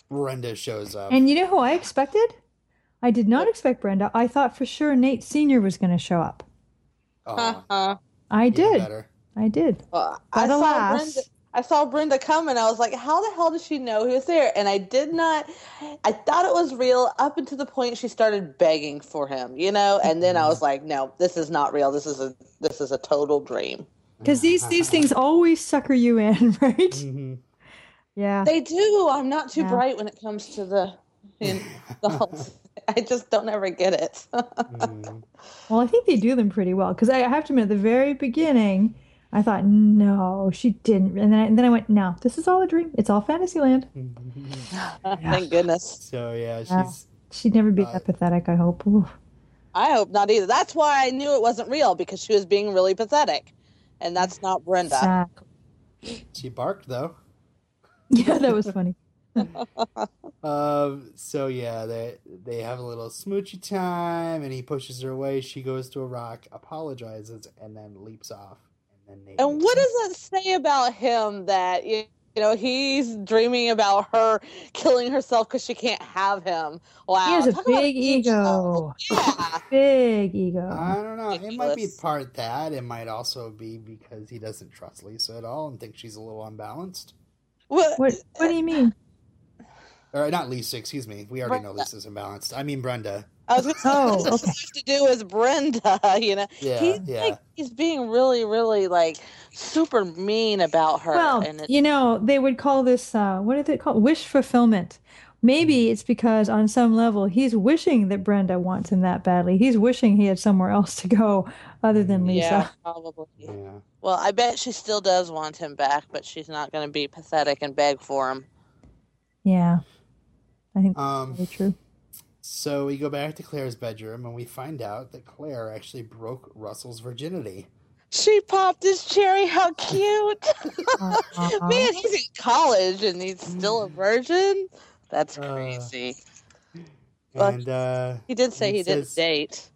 Brenda shows up. And you know who I expected? I did not expect Brenda. I thought for sure Nate Sr. was going to show up. Uh, I did. better. I did. well, But I saw alas, Brenda. I saw Brenda come and I was like, how the hell does she know he was there? And I did not, I thought it was real up until the point she started begging for him, you know? And then I was like, no, this is not real. This is a, this is a total dream. because these these things always sucker you in, right? Mhm. Yeah. They do. I'm not too Yeah. bright when it comes to the, you know, the whole, I just don't ever get it. Mm. Well, I think they do them pretty well because I have to admit, at the very beginning, I thought, no, she didn't, and then I, and then I went, no, this is all a dream. It's all Fantasyland. Thank goodness. so yeah, Yeah. she's She'd never be Uh, that pathetic. I hope. Ooh. I hope not either. That's why I knew it wasn't real because she was being really pathetic, and that's not Brenda. Exactly. She barked though. Yeah, that was funny. Um, so yeah, they they have a little smoochy time, and he pushes her away. She goes to a rock, apologizes, and then leaps off. And Nate And what does that say about him that you you know he's dreaming about her killing herself because she can't have him? Wow, He has a talk big ego. Yeah, Big ego. I don't know. It might be part that. It might also be because he doesn't trust Lisa at all and thinks she's a little unbalanced. what, What What do you mean? Or not Lisa, excuse me. We already know Lisa's imbalanced. I mean Brenda. I was going to say, Oh, what does okay. this have to do with Brenda? You know, Yeah, he's yeah. like he's being really, really like super mean about her. Well, and it, you know, they would call this uh, what is it called? Wish fulfillment. Maybe it's because on some level he's wishing that Brenda wants him that badly. He's wishing he had somewhere else to go other than Lisa. yeah, probably. Yeah. Well, I bet she still does want him back, but she's not going to be pathetic and beg for him. Yeah. I think that's Um, true. So we go back to Claire's bedroom and we find out that Claire actually broke Russell's virginity. She popped his cherry. How cute! Aw. Man, he's in college and he's still a virgin. That's Uh, crazy. But- And uh he did say he he didn't date.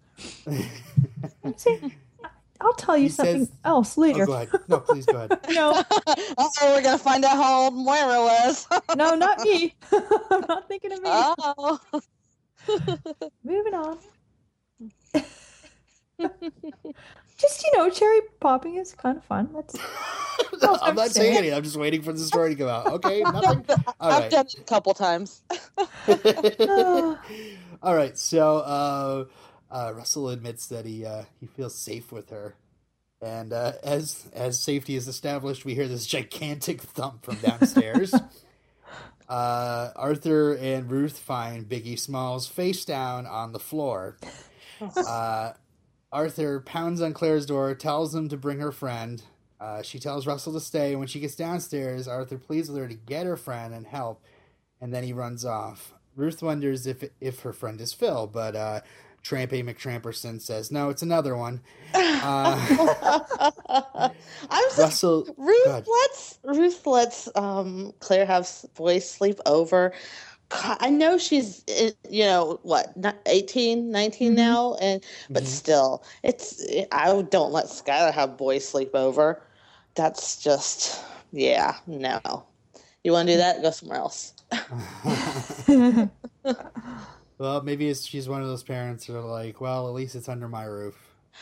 See, I'll tell you He something says- else oh, later. go ahead. No, please go ahead. No, oh, we're gonna find out how old Moira was. no, not me. I'm not thinking of me. oh, Moving on. Just you know, cherry popping is kind of fun. That's No, I'm I'm not saying. saying anything. I'm just waiting for the story to come out. Okay, nothing. All I've right. done it a couple times. All right. So uh, uh, Russell admits that he uh, he feels safe with her, and uh, as as safety is established, we hear this gigantic thump from downstairs. Uh, Arthur and Ruth find Biggie Smalls face down on the floor. Uh, Arthur pounds on Claire's door, tells him to bring her friend. Uh, she tells Russell to stay. When she gets downstairs, Arthur pleads with her to get her friend and help, and then he runs off. Ruth wonders if if her friend is Phil, but uh, Trampy McTramperson says no, it's another one. Uh, I'm so Russell, go Ruth let's Ruth lets um Claire have s- boys sleep over. God, I know she's eh, you know what not 18 19 Mhm. now and but Mhm. still it's I don't let Skylar have boys sleep over. That's just yeah, no. You want to do that? Go somewhere else. well, maybe it's, she's one of those parents that are like, well, at least it's under my roof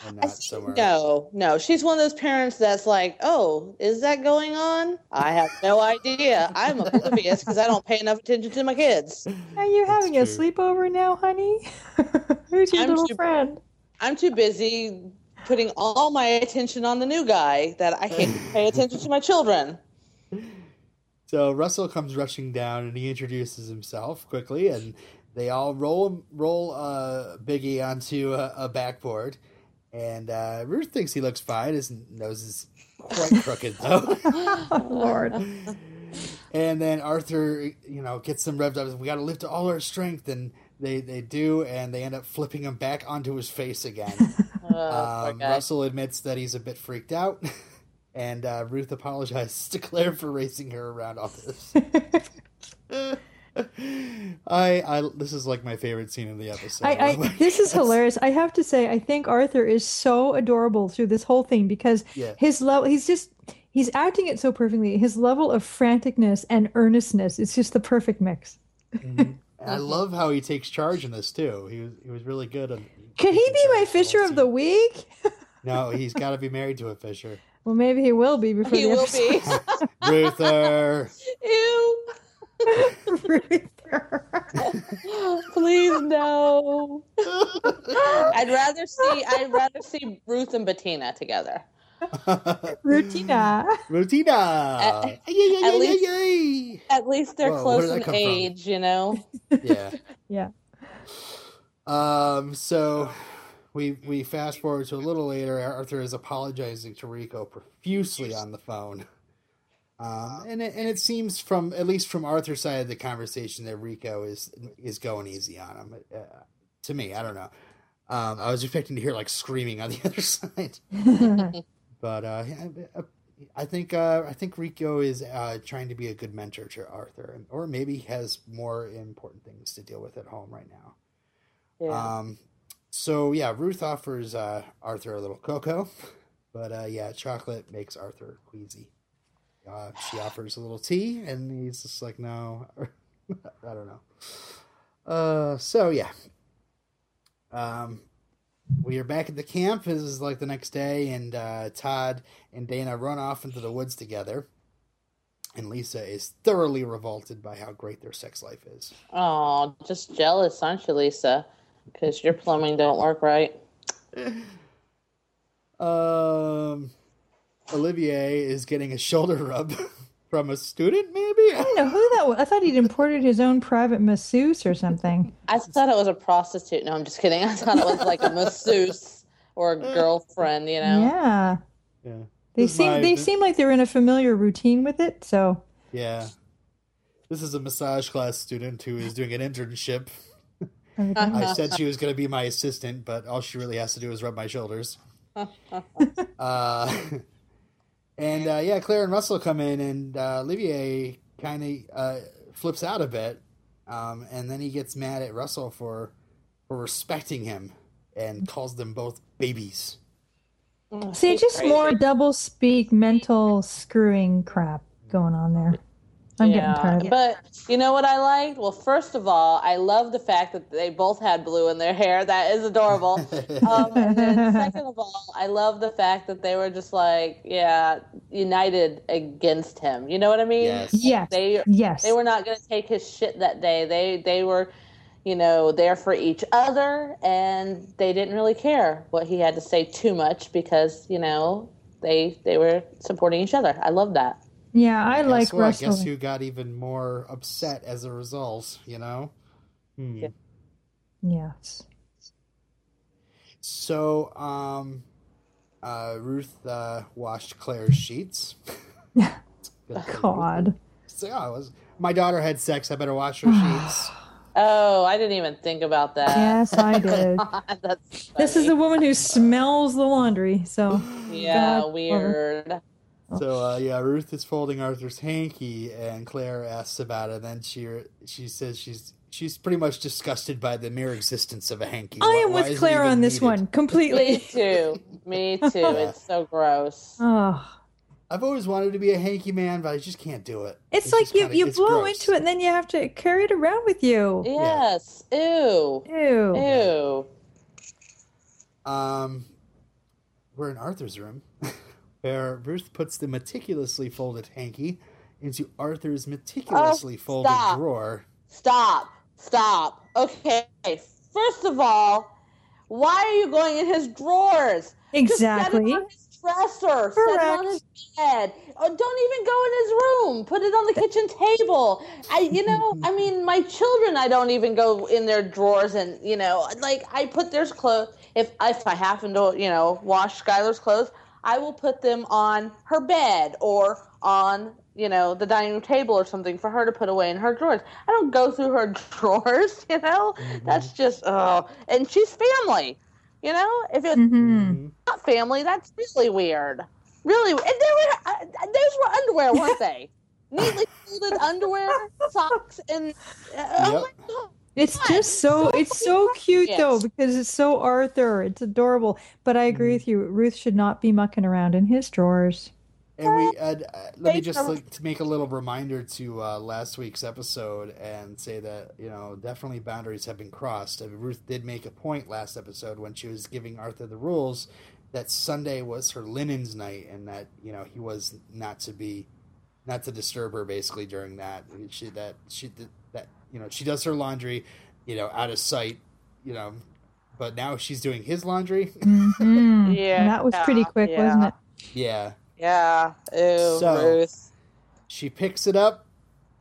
and not think- somewhere. no, no. She's one of those parents that's like, "Oh, is that going on? I have no idea. I'm oblivious because I don't pay enough attention to my kids. Are you That's having a true. sleepover now, honey? Who's your I'm little super- friend? I'm too busy putting all my attention on the new guy that I can't pay attention to my children. So Russell comes rushing down and he introduces himself quickly, and they all roll roll uh, Biggie onto a, a backboard. And uh, Ruth thinks he looks fine. His nose is quite crooked though. Oh, Lord. and then Arthur, you know, gets them revved up. We got to lift to all our strength, and they they do, and they end up flipping him back onto his face again. Oh, Um. Russell admits that he's a bit freaked out, and uh, Ruth apologizes to Claire for racing her around all this. I, I, this is like my favorite scene of the episode. I, I this is hilarious. I have to say, I think Arthur is so adorable through this whole thing because Yeah. his level, he's just, he's acting it so perfectly. His level of franticness and earnestness, it's just the perfect mix. Mhm. I love how he takes charge in this too. He was, he was really good. On Can he be my Fisher of the. Week? No, he's got to be married to a Fisher. Well, maybe he will be before he the will episode. be. Ruther. Ew. Please no. I'd rather see I'd rather see Ruth and Bettina together. Rutina. Rutina. At- Ay, ay, ay, at ay, least- ay, ay. At least they're Whoa, close in come from? age, you know. Yeah. Yeah. Um. So we we fast forward to a little later. Arthur is apologizing to Rico profusely on the phone. Um, and it, and it seems from at least from Arthur's side of the conversation that Rico is is going easy on him. Uh, to me, I don't know. Um, I was expecting to hear like screaming on the other side, but uh, I think uh, I think Rico is uh, trying to be a good mentor to Arthur, or maybe he has more important things to deal with at home right now. Yeah. Um, so yeah, Ruth offers uh, Arthur a little cocoa, but uh, yeah, chocolate makes Arthur queasy. Uh, she offers a little tea, and he's just like, no, I don't know. Uh, so yeah, um, we are back at the camp. This is like the next day, and uh, Todd and Dana run off into the woods together. And Lisa is thoroughly revolted by how great their sex life is. Oh, just jealous, aren't you, Lisa? Because your plumbing don't work right. Um, Olivier is getting a shoulder rub from a student, maybe. I don't know who that was. I thought he'd imported his own private masseuse or something. I thought it was a prostitute. No, I'm just kidding. I thought it was like a masseuse or a girlfriend. You know. Yeah. Yeah. They This seem my- they seem like they're in a familiar routine with it, so Yeah. This is a massage class student who is doing an internship. I said she was going to be my assistant, but all she really has to do is rub my shoulders. uh, and uh, yeah, Claire and Russell come in, and uh, Olivier kind of uh, flips out a bit, um, and then he gets mad at Russell for for respecting him and calls them both babies. See, just more double speak, mental screwing crap going on there. I'm getting tired. of. But you know what I liked? Well, first of all, I love the fact that they both had blue in their hair. That is adorable. um, and then second of all, I love the fact that they were just like, yeah, united against him. You know what I mean? Yes. Yes. They yes. they were not going to take his shit that day. They they were, you know, there for each other, and they didn't really care what he had to say too much because you know they they were supporting each other. I love that. Yeah, I like guess what? Russell. Guess who got even more upset as a result? You know. Hmm. Yeah. Yes. So, um, uh, Ruth uh, washed Claire's sheets. Good for Ruth. God. So, yeah, I was, my daughter had sex. I better wash her sheets. Oh, I didn't even think about that. Yes, I did. That's This is funny. the woman who smells the laundry. So yeah God, weird. So, uh, yeah, Ruth is folding Arthur's hanky, and Claire asks about it. And then she she says she's she's pretty much disgusted by the mere existence of a hanky. I Why- am why with Claire on this needed? one completely. Me too. Me too. It's so gross. Oh, I've always wanted to be a hanky man, but I just can't do it. it's, like you kinda- you blow gross. into it and then you have to carry it around with you. Yes. Ew. Ew. Ew. Um, we're in Arthur's room, where Ruth puts the meticulously folded hanky into Arthur's oh, meticulously folded Oh, stop. drawer. Stop. Stop. Okay. First of all, why are you going in his drawers? Just set Exactly. it on his dresser. Set it on his bed. Oh, don't even go in his room. Put it on the kitchen table. I, you know, I mean, my children, I don't even go in their drawers and, you know, like I put their clothes. If if I happen to, you know, wash Skylar's clothes, I will put them on her bed or on, you know, the dining room table or something for her to put away in her drawers. I don't go through her drawers, you know. That's just oh, and she's family. You know, if it's hmm not family, that's really weird. Really, and they were uh, those were underwear, weren't they? Neatly folded underwear, socks, and uh, oh my god, It's God, just so so it's so cute though because it's so Arthur. It's adorable. But I agree with you. Ruth should not be mucking around in his drawers. And we uh, uh, let me just like, to make a little reminder to uh, last week's episode and say that you know definitely boundaries have been crossed. And Ruth did make a point last episode when she was giving Arthur the rules that Sunday was her linens night and that you know he was not to be not to disturb her basically during that. She that she did that you know she does her laundry you know out of sight you know but now she's doing his laundry. Mhm. Yeah, And that was pretty quick, yeah. wasn't it? yeah. yeah, ew, So- Ruth. She picks it up,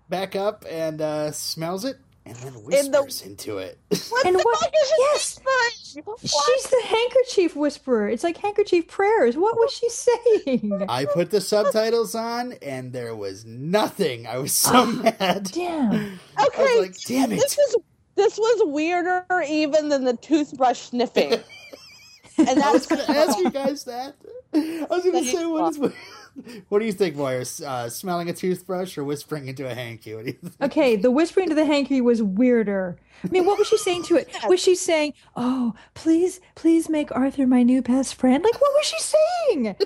back up, and uh, smells it, and then In the- whispers into it. What And the what- fuck is she yes! whispering? What? She's the handkerchief whisperer. It's like handkerchief prayers. What was she saying? I put the subtitles on, and there was nothing. I was so ah, mad. Damn. Okay, like, damn it. This was this was weirder even than the toothbrush sniffing. and I was going to ask you guys that. I was going to say, what is what do you think, Moira? Uh, smelling a toothbrush or whispering into a hanky? What do you think? Okay, the whispering to the hanky was weirder. I mean, what was she saying to it? Was she saying, "Oh, please, please make Arthur my new best friend"? Like, what was she saying?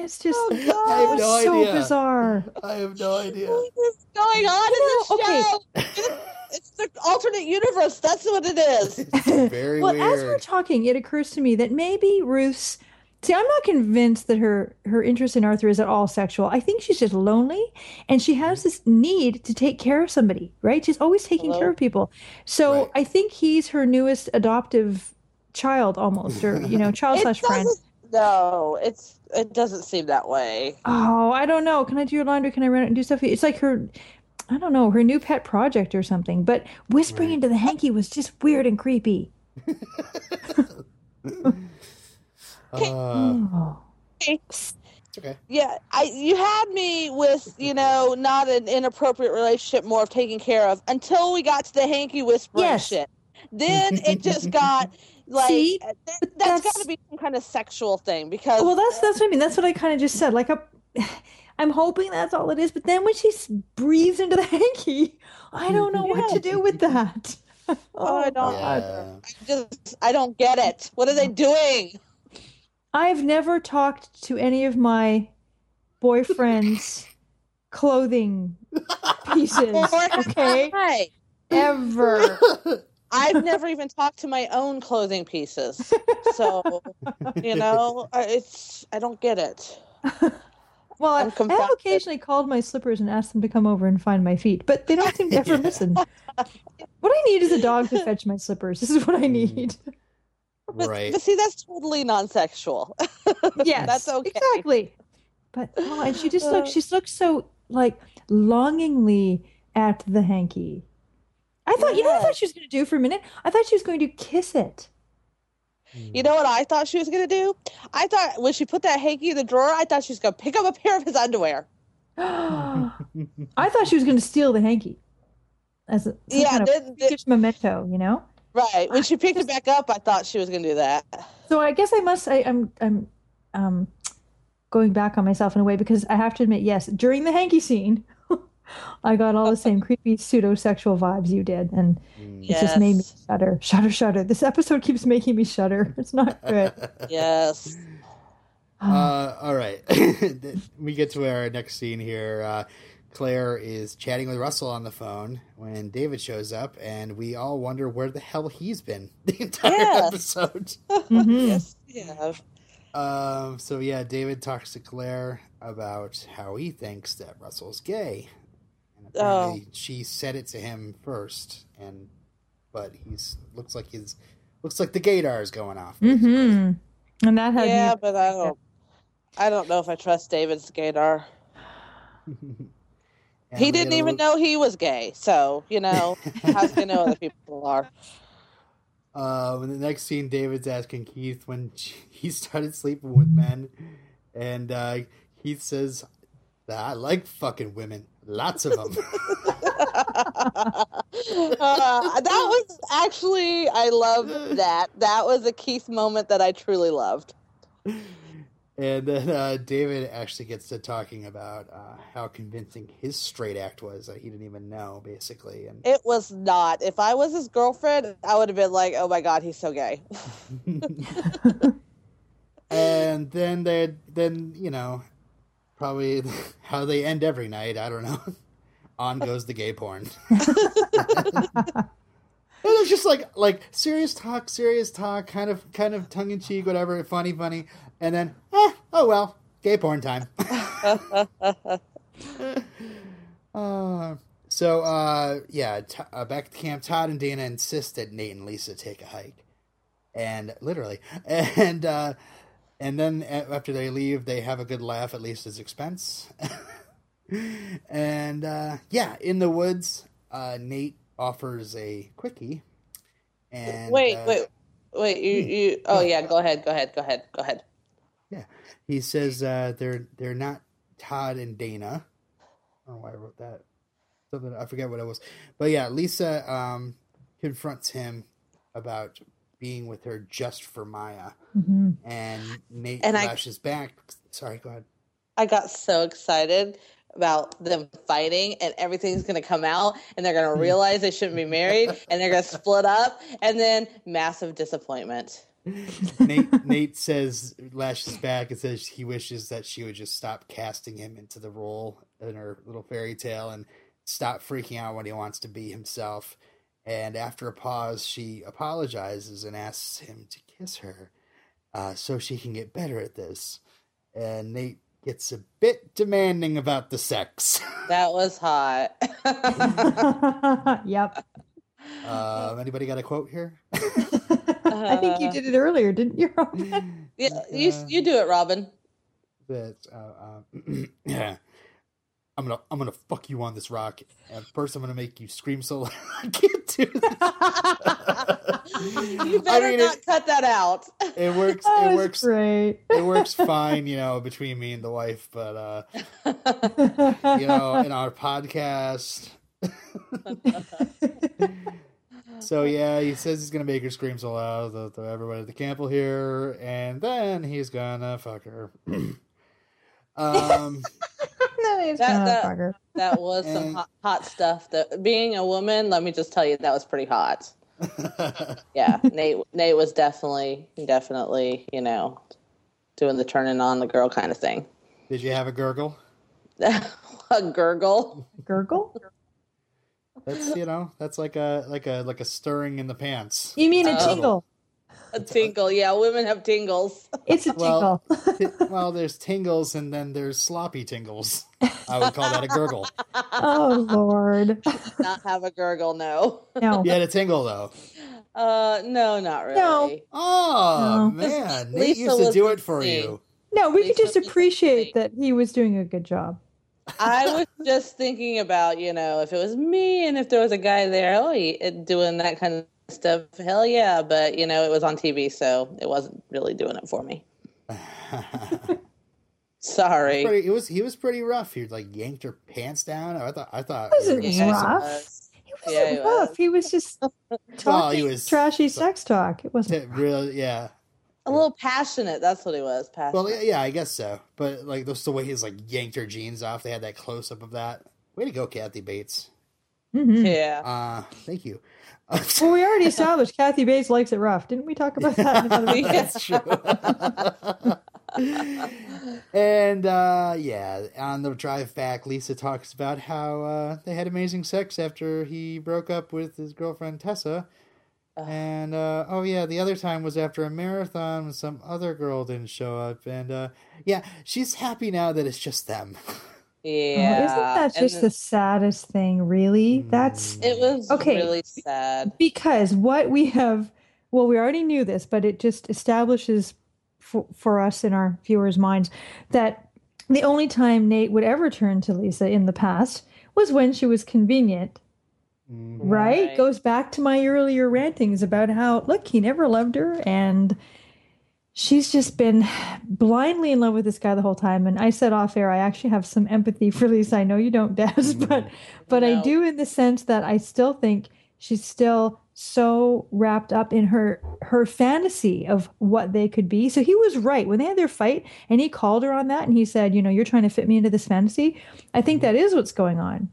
It's just Oh, it God. I have was no so idea. bizarre. I have no idea. what is going on You in this show? It's the alternate universe. That's what it is. It's very well, as we're talking, it occurs to me that maybe Ruth's. See, I'm not convinced that her her interest in Arthur is at all sexual. I think she's just lonely, and she has this need to take care of somebody. Right? She's always taking Hello? care of people. So Right. I think he's her newest adoptive child, almost, or you know, child slash friend. No, it's it doesn't seem that way. Oh, I don't know. Can I do your laundry? Can I run out and do stuff? It's like her, I don't know, her new pet project or something. But whispering Right. into the hanky was just weird and creepy. Uh, Oh. it's okay. Yeah, I you had me with you know not an inappropriate relationship, more of taking care of until we got to the hanky whispering Yes. shit. Then it just got like See? th- But that's that's- got to be some kind of sexual thing because Well, that's that's what I mean. That's what I kind of just said. Like, a, I'm hoping that's all it is. But then when she breathes into the hanky, I don't know what to do with that. Oh, I don't- Yeah. I just I don't get it. What are they doing? I've never talked to any of my boyfriend's clothing pieces. Okay, Right. ever. I've never even talked to my own clothing pieces, so you know it's I don't get it. Well, I, I'm I have occasionally called my slippers and asked them to come over and find my feet, but they don't seem to ever listen. What I need is a dog to fetch my slippers. This is what I hmm. need. But, right. but see, that's totally non-sexual. Yes, That's okay. Exactly. But oh, and she just Uh. looks. She's looked so like longingly at the hanky. I thought, you know, what I thought she was going to do for a minute. I thought she was going to kiss it. You know what I thought she was gonna do? I thought when she put that hanky in the drawer, I thought she was gonna pick up a pair of his underwear. I thought she was going to steal the hanky as a Yeah, kind of then- then- memento, you know. Right. When she picked it back up, I thought she was gonna do that. So I guess I must. I, I'm. I'm. Um, going back on myself in a way because I have to admit, yes, during the hanky scene, I got all the same creepy pseudo sexual vibes you did, and Mm. it just made me shudder, shudder, shudder. This episode keeps making me shudder. It's not good. Yes. Uh, all right. we get to our next scene here. Uh, Claire is chatting with Russell on the phone when David shows up, and we all wonder where the hell he's been the entire Yeah. episode. Mhm. Yes. Yeah. Um, so yeah, David talks to Claire about how he thinks that Russell's gay, and apparently she said it to him first, and but he's looks like his looks like the gaydar is going off. basically. hmm And that had Yeah, me. but I don't. I don't know if I trust David's gaydar. And He didn't even know he was gay, so you know how's he know other people are? Uh, in the next scene, David's asking Keith when he started sleeping with men, and uh, Keith says, that "I like fucking women, lots of them." Uh, that was actually I love that. That was a Keith moment that I truly loved. and then uh, David actually gets to talking about uh, how convincing his straight act was that he didn't even know, basically. And It was not. If I was his girlfriend, I would have been like, "Oh my god, he's so gay." and then they, then you know, probably how they end every night. I don't know. On goes the gay porn. And it's just like like serious talk, serious talk, kind of kind of tongue in cheek, whatever, funny, funny, and then eh, oh well, gay porn time. uh, so uh, yeah, t- uh, back at camp, Todd and Dana insist that Nate and Lisa take a hike, and literally, and uh, and then after they leave, they have a good laugh at Lisa's expense, and uh, yeah, in the woods, uh, Nate offers a quickie. And wait, uh, wait, wait. You, you. Oh yeah, go ahead, go ahead, go ahead, go ahead. Yeah, he says uh, they're they're not Todd and Dana. I don't know why I wrote that. Something I forget what it was, but yeah, Lisa um, confronts him about being with her just for Maya, hmm and Nate And I- lashes back. Sorry, go ahead. I got so excited about them fighting and everything's going to come out and they're going to realize they shouldn't be married and they're going to split up and then massive disappointment. Nate Nate says lashes back and says he wishes that she would just stop casting him into the role in her little fairy tale and stop freaking out when he wants to be himself. And after a pause, she apologizes and asks him to kiss her uh, so she can get better at this. And Nate gets a bit demanding about the sex. That was hot. yep. um, anybody got a quote here? I think you did it earlier, didn't you? Robin? yeah, you, Uh, you do it, Robin. that uh, uh, yeah, I'm gonna I'm gonna fuck you on this rock, and first I'm gonna make you scream so loud. I can't do you better mean, not it- cut that out. It works. That It works. great. It works fine, you know, between me and the wife. But uh, you know, in our podcast. So yeah, he says he's gonna make her scream so loud that that everybody at the camp will hear, and then he's gonna fuck her. um. no, he's That- gonna that- fuck her. That was some hot, hot stuff. That being a woman, let me just tell you, that was pretty hot. Yeah, Nate. Nate was definitely, definitely, you know, doing the turning on the girl kind of thing. Did you have a gurgle? a gurgle. Gurgle? That's you know, that's like a like a like a stirring in the pants. You mean a Oh. tingle? A tingle, Yeah, women have tingles. It's a Well- tingle. Well, there's tingles and then there's sloppy tingles. I would call that a gurgle. oh Lord. Not have a gurgle, no. No. You had a tingle though. Uh, no, not really. No. Oh No. man, Nate used to do it for insane. you. No, we could just appreciate that he was doing a good job. I was just thinking about, you know, if it was me and if there was a guy there, oh, he, doing that kind of stuff, hell yeah. But, you know, it was on TV, so it wasn't really doing it for me. Sorry. pretty, it was he was pretty rough. He like yanked her pants down. I thought I thought Wasn't you were Yeah, gonna it rough. was. He wasn't Yeah, he rough. was. He was just talking Well, he was- trashy sex talk. It wasn't. something. Real, yeah. A little passionate. That's what he was. Passionate. Well, yeah, yeah, I guess so. But like just the way he's like yanked her jeans off. They had that close up of that. Way to go, Kathy Bates. Mm-hmm. yeah. Uh, thank you. Well, we already established Kathy Bates likes it rough. Didn't we talk about that? in another Yeah. That's true. and uh, yeah, on the drive back, Lisa talks about how uh, they had amazing sex after he broke up with his girlfriend Tessa. And uh, oh yeah, the other time was after a marathon when some other girl didn't show up. And uh, yeah, she's happy now that it's just them. Yeah. Oh, isn't that And just the saddest thing, really? That's It was Okay. really sad. because what we have, well, we already knew this, but it just establishes for, for us in our viewers' minds that the only time Nate would ever turn to Lisa in the past was when she was convenient, Mhm. right? Right. Goes back to my earlier rantings about how, look, he never loved her and she's just been blindly in love with this guy the whole time. And I said off air, I actually have some empathy for Lisa. I know you don't, Daz, but but I do in the sense that I still think she's still so wrapped up in her her fantasy of what they could be. So he was right when they had their fight and he called her on that and he said, you know, you're trying to fit me into this fantasy. I think that is what's going on.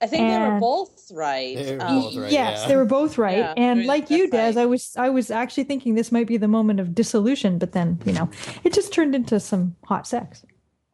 I think they were both right. They were Um, both right, yes, yeah. they were both right. Yeah, and I mean, like you, they're Des, right. I was I was actually thinking this might be the moment of dissolution, but then, you know, it just turned into some hot sex.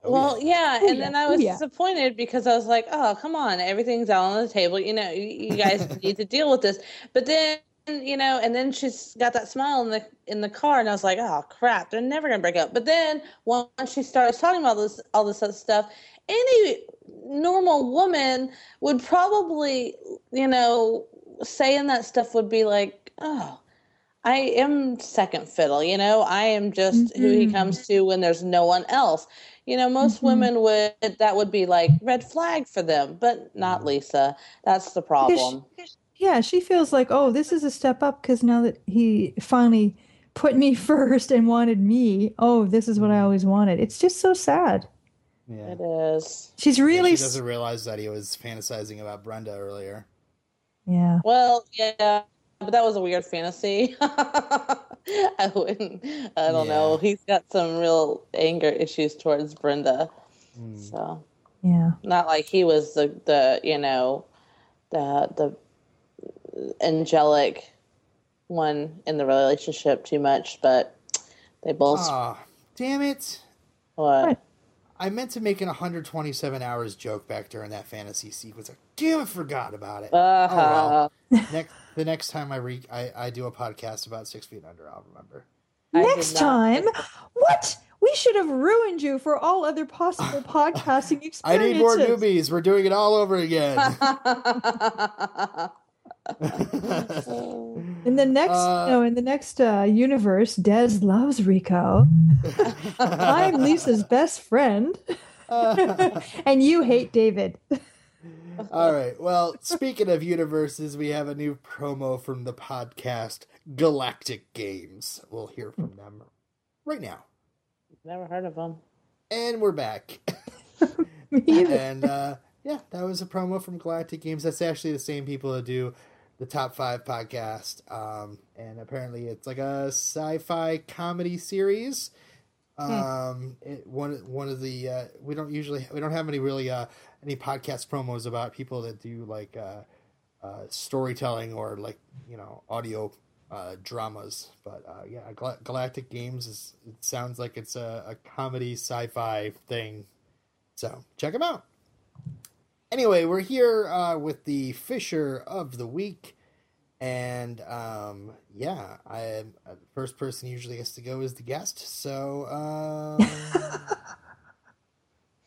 Oh, Well, yeah, Oh, and then I Oh, was yeah. disappointed because I was like, "Oh, come on, everything's out on the table. You know, you, you guys need to deal with this." But then, you know, and then she's got that smile in the in the car, and I was like, "Oh crap, they're never gonna break up." But then once she starts talking about this all this other stuff, any normal woman would probably, you know, saying that stuff would be like, "Oh." I am second fiddle, you know. I am just who he Mhm. comes to when there's no one else. You know, most Mhm. women would that would be like red flag for them, but not Lisa. That's the Because problem. she- yeah, she feels like, oh, this is a step up because now that he finally put me first and wanted me, oh, this is what I always wanted. It's just so sad. Yeah. It is. She's Yeah, really she doesn't realize that he was fantasizing about Brenda earlier. Yeah. Well, yeah, but that was a weird fantasy. I wouldn't. I don't know. He's got some real anger issues towards Brenda. Hmm. So Yeah. not like he was the the you know the the angelic one in the relationship too much, but they both Ah, damn it. what? What? I meant to make an 127 hours joke back during that fantasy sequence. I damn, I forgot about it. Uh, Oh, well. next, the next time I, re- I I do a podcast about Six Feet Under, I'll remember. I Next time, what? We should have ruined you for all other possible podcasting experiences. I need more newbies. We're doing it all over again. In the next, Uh, no, in the next uh, universe, Des loves Rico. I'm Lisa's best friend, and you hate David. All right. Well, speaking of universes, we have a new promo from the podcast Galactic Games. We'll hear from them right now. Never heard of them And we're back. And uh, yeah, that was a promo from Galactic Games. That's actually the same people that do the Top Five podcast. Um, and apparently, it's like a sci-fi comedy series. Um, it, one one of the uh, we don't usually we don't have any really uh, any podcast promos about people that do like uh, uh, storytelling or like you know audio uh, dramas. But uh, yeah, Gal- Galactic Games is it sounds like it's a, a comedy sci-fi thing. So check them out. Anyway, we're here uh, with the Fisher of the week, and um, yeah, I uh, the first person usually gets to go is the guest. So um,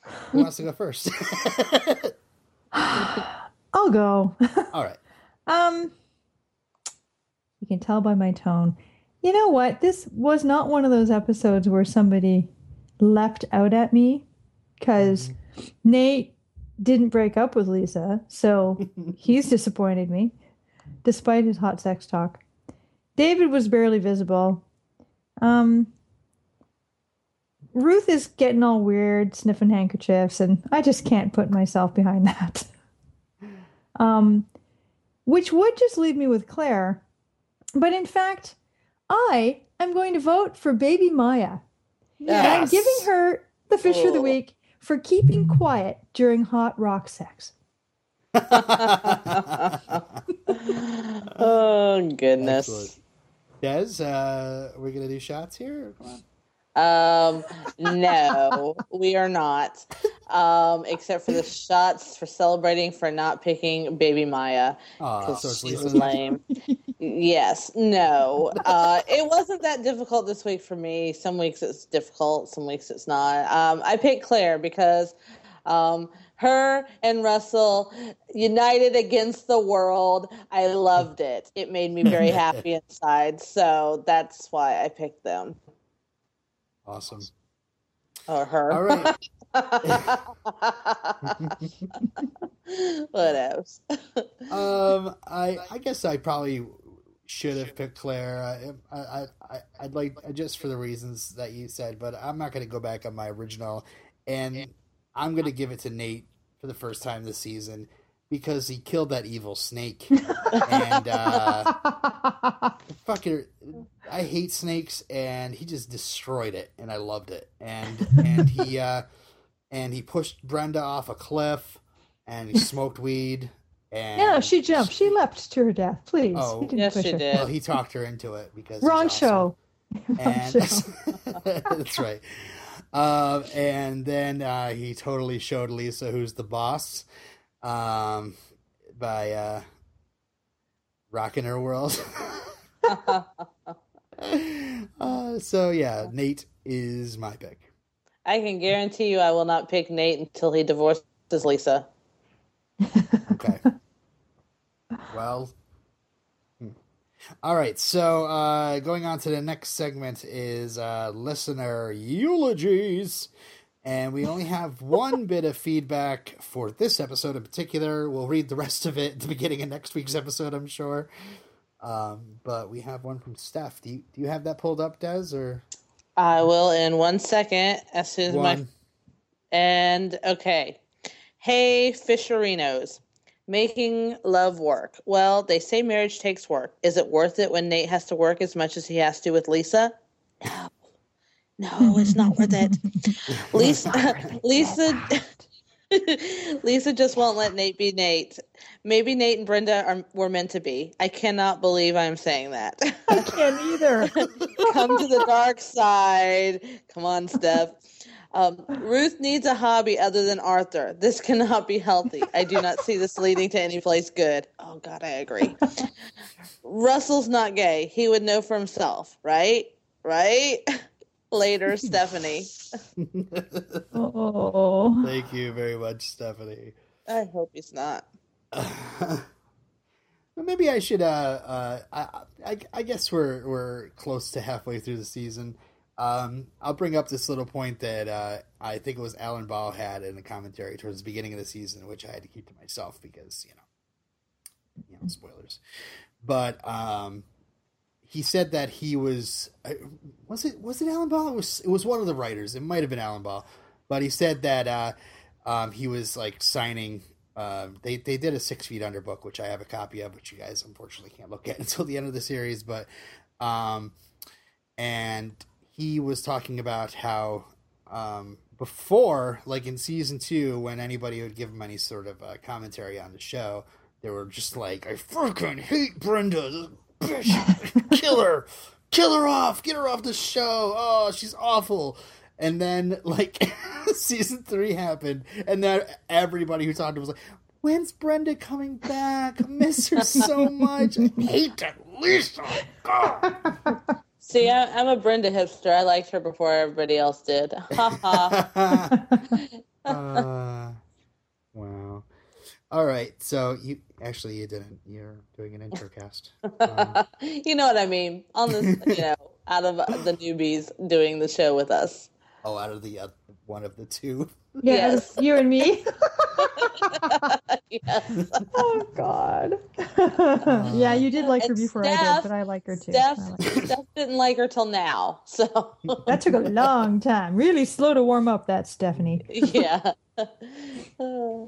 who wants to go first? I'll go. All right. Um, you can tell by my tone. You know what? This was not one of those episodes where somebody leapt out at me because Nate didn't break up with Lisa, so he's disappointed me, despite his hot sex talk. David was barely visible. Um, Ruth is getting all weird, sniffing handkerchiefs, and I just can't put myself behind that. Um, which would just leave me with Claire. But in fact, I am going to vote for baby Maya. And I'm giving her the fish of the Oh. week for keeping quiet during hot rock sex. oh goodness. Excellent. Des, uh, are we gonna do shots here? Come on. Um, no, we are not. Um, except for the shots for celebrating for not picking Baby Maya because so it's she's lame. yes, no. Uh, it wasn't that difficult this week for me. Some weeks it's difficult, some weeks it's not. Um, I picked Claire because um, her and Russell united against the world. I loved it. It made me very happy inside. So that's why I picked them Awesome. Or her. All right. what else? Um, I I guess I probably should have picked Claire. I, I, I I'd like just for the reasons that you said, but I'm not going to go back on my original, and I'm going to give it to Nate for the first time this season because he killed that evil snake, and uh, fucking I hate snakes, and he just destroyed it, and I loved it, and and he uh, and he pushed Brenda off a cliff, and he smoked weed. And No, she jumped. She leapt to her death. Please. Oh. He didn't Yes, push she her. did. Well, he talked her into it because he's Wrong awesome. show. And show. that's right. Um, and then uh, he totally showed Lisa who's the boss um, by uh, rocking her world. uh, so yeah, Nate is my pick. I can guarantee you I will not pick Nate until he divorces Lisa. Okay. well. hmm. All right. So uh, going on to the next segment is uh, listener eulogies. And we only have one bit of feedback for this episode in particular. We'll read the rest of it at the beginning of next week's episode, I'm sure. Um, but we have one from Steph. Do you, do you have that pulled up, Des? Or I will in one second as soon as my and okay. Hey Fisherinos. Making love work. Well, they say marriage takes work. Is it worth it when Nate has to work as much as he has to with Lisa? No. No, it's not worth it. Lisa Lisa Lisa just won't let Nate be Nate. Maybe Nate and Brenda are were meant to be. I cannot believe I'm saying that. I can't either. Come to the dark side. Come on, Steph. Um, Ruth needs a hobby other than Arthur. This cannot be healthy. I do not see this leading to any place good. Oh God, I agree. Russell's not gay. He would know for himself, right? Right? Later, Stephanie. Oh. Thank you very much, Stephanie. I hope he's not. Well, maybe I should. Uh, uh, I, I, I guess we're we're close to halfway through the season. Um, I'll bring up this little point that uh, I think it was Alan Ball had in the commentary towards the beginning of the season, which I had to keep to myself because you know, you know, spoilers. But um, he said that he was was it was it Alan Ball? It was it was one of the writers. It might have been Alan Ball, but he said that uh, um, he was like signing. Uh, they they did a Six Feet Under book, which I have a copy of, which you guys unfortunately can't look at until the end of the series. But um, and he was talking about how um, before, like in season two, when anybody would give him any sort of uh, commentary on the show, they were just like, "I fucking hate Brenda, kill her, kill her off, get her off the show. Oh, she's awful." And then, like, season three happened, and then everybody who talked to was like, "When's Brenda coming back? I miss her so much. I hate that Lisa. God." See, I, I'm a Brenda hipster. I liked her before everybody else did. Ha ha. uh, wow. All right. So you actually you didn't. You're doing an intro cast. Um, you know what I mean? On this, you know, out of the newbies doing the show with us. oh, out of the uh, one of the two. Yeah, Yes. you and me. yes. oh God. yeah, you did like her And before I did, but I like her too. Steph, like her. Steph didn't like her till now. So, That took a long time. Really slow to warm up. That Stephanie. yeah. Uh,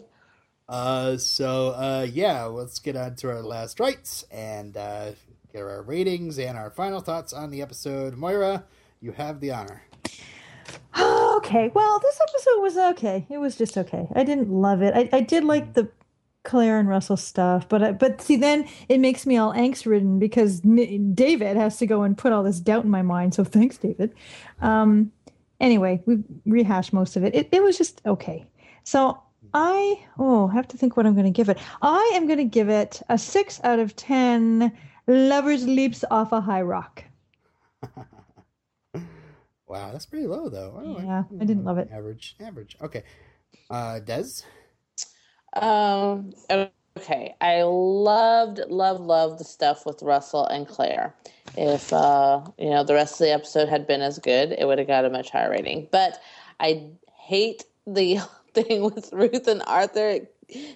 so uh, yeah, let's get on to our last rites and uh, get our ratings and our final thoughts on the episode. Moira, you have the honor. okay. Well, this episode was okay. It was just okay. I didn't love it. I, I did like the Claire and Russell stuff, but I, but see, then it makes me all angst ridden because N- David has to go and put all this doubt in my mind. So thanks, David. Um, anyway, we rehashed most of it. It it was just okay. So I oh I have to think what I'm going to give it. I am going to give it a six out of ten. Lovers leaps off a high rock. Wow, that's pretty low though. Oh, Yeah, I didn't love it. Average, average. Okay. Uh, Des. Um, okay. I loved, loved, loved the stuff with Russell and Claire. If, uh, you know, the rest of the episode had been as good, it would have got a much higher rating. But I hate the thing with Ruth and Arthur.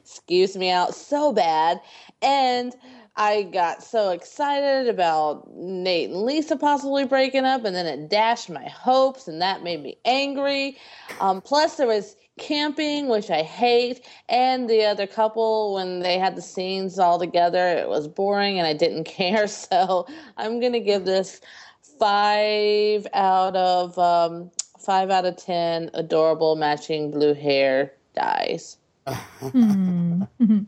Skews me out so bad. And I got so excited about Nate and Lisa possibly breaking up, and then it dashed my hopes, and that made me angry. Um, plus, there was camping, which I hate, and the other couple when they had the scenes all together, it was boring, and I didn't care. So I'm gonna give this five out of um, five out of ten. Adorable matching blue hair. Hmm.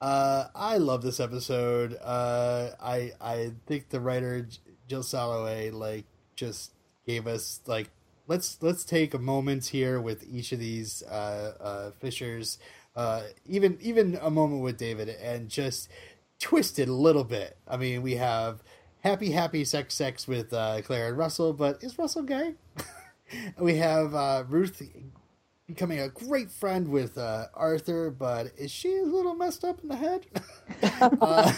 Uh, I love this episode. Uh, I I think the writer Jill Soloway like just gave us like let's let's take a moment here with each of these uh, uh, fishers, uh, even even a moment with David, and just twist it a little bit. I mean, we have happy happy sex sex with uh, Claire and Russell, but is Russell gay? we have uh, Ruth becoming a great friend with uh, Arthur, but is she a little messed up in the head? uh,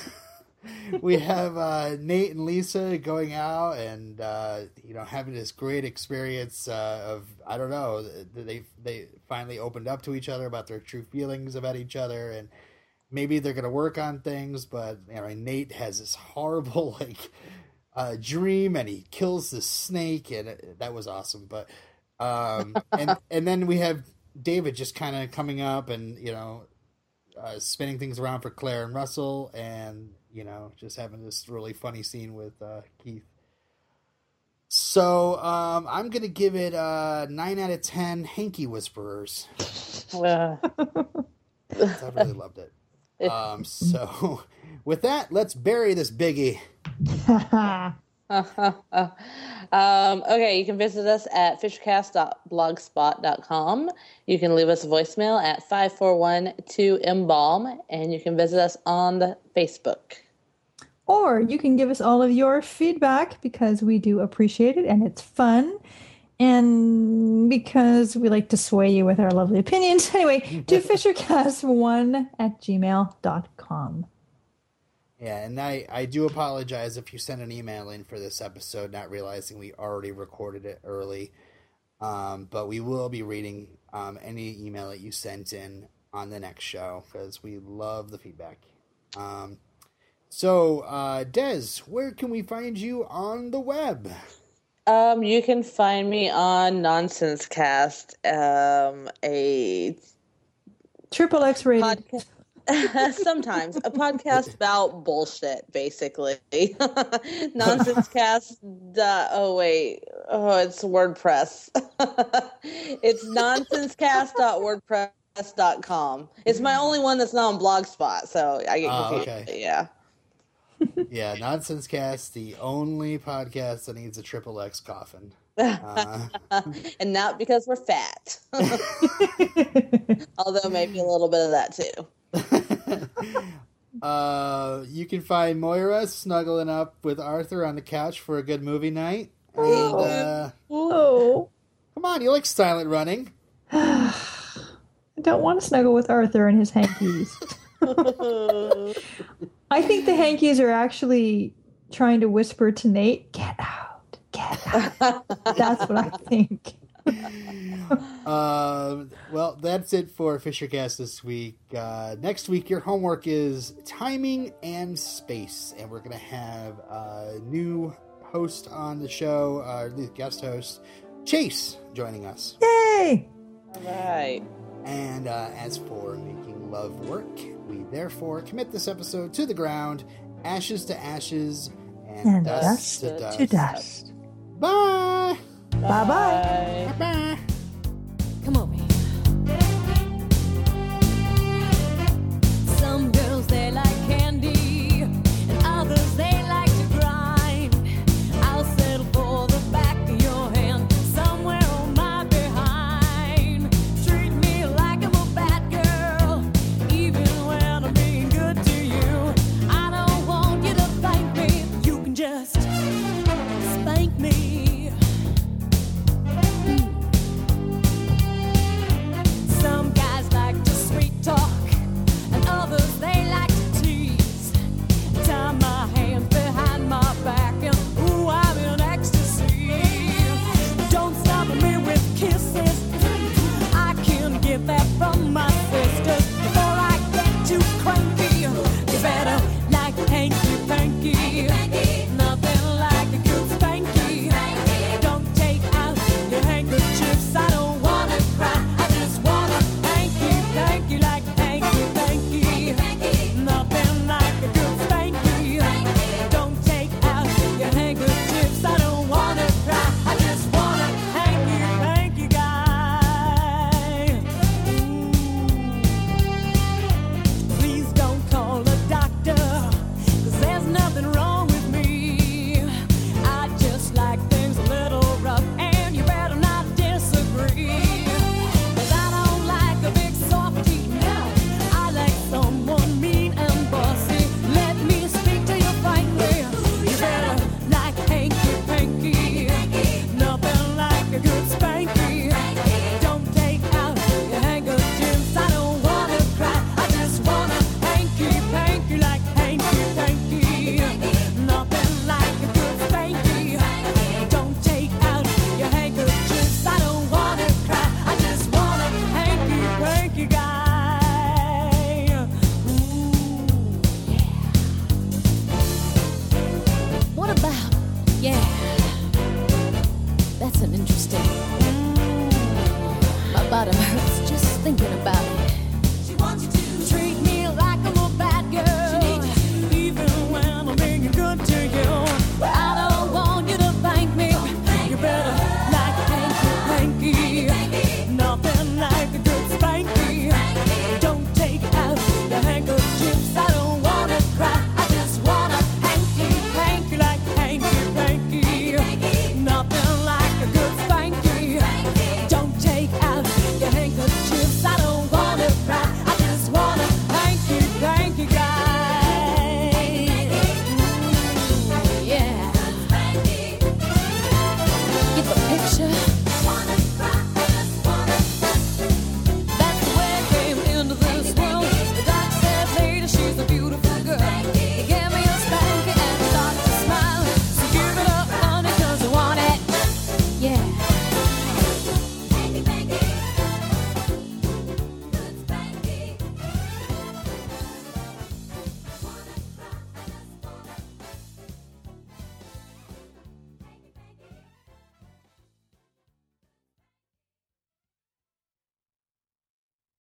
we have uh, Nate and Lisa going out and uh, you know having this great experience uh, of I don't know they they finally opened up to each other about their true feelings about each other and maybe they're gonna work on things, but you know Nate has this horrible like uh, dream and he kills the snake and it, that was awesome, but um, and and then we have David just kind of coming up and you know uh, spinning things around for Claire and Russell, and you know, just having this really funny scene with uh, Keith. So um, I'm gonna give it a nine out of ten. Hanky Whisperers. Uh, I really loved it. Um, so with that, let's bury this biggie. um, okay, you can visit us at fishercast.blogspot.com. You can leave us a voicemail at 541-2-embalm, and you can visit us on the Facebook. Or you can give us all of your feedback because we do appreciate it and it's fun. And because we like to sway you with our lovely opinions. Anyway, to fishercast1 at gmail.com. Yeah, and I, I do apologize if you sent an email in for this episode, not realizing we already recorded it early. Um, but we will be reading um, any email that you sent in on the next show because we love the feedback. Um, so, uh, Des, where can we find you on the web? Um, you can find me on Nonsense Cast, um, a Triple X rated. podcast. Sometimes a podcast about bullshit, basically. Nonsense cast. oh wait. Oh, it's WordPress. it's nonsensecast.wordpress.com. It's my only one that's not on Blogspot, so I get Oh, confused. okay. Yeah. Yeah, Nonsense Cast, the only podcast that needs a triple X coffin. Uh, and not because we're fat. Although maybe a little bit of that too. uh, you can find Moira snuggling up with Arthur on the couch for a good movie night. And, uh, oh. come on, you like silent running. I don't want to snuggle with Arthur and his hankies. I think the hankies are actually trying to whisper to Nate, get out, get out. That's what I think. Um, well, that's it for Fishercast this week. Uh, next week, your homework is timing and space, and we're going to have a new host on the show, uh, new guest host, Chase, joining us. Yay! All right. And uh, as for making love work, we therefore commit this episode to the ground, ashes to ashes, and, And dust, dust to dust. to dust. Bye. Bye bye.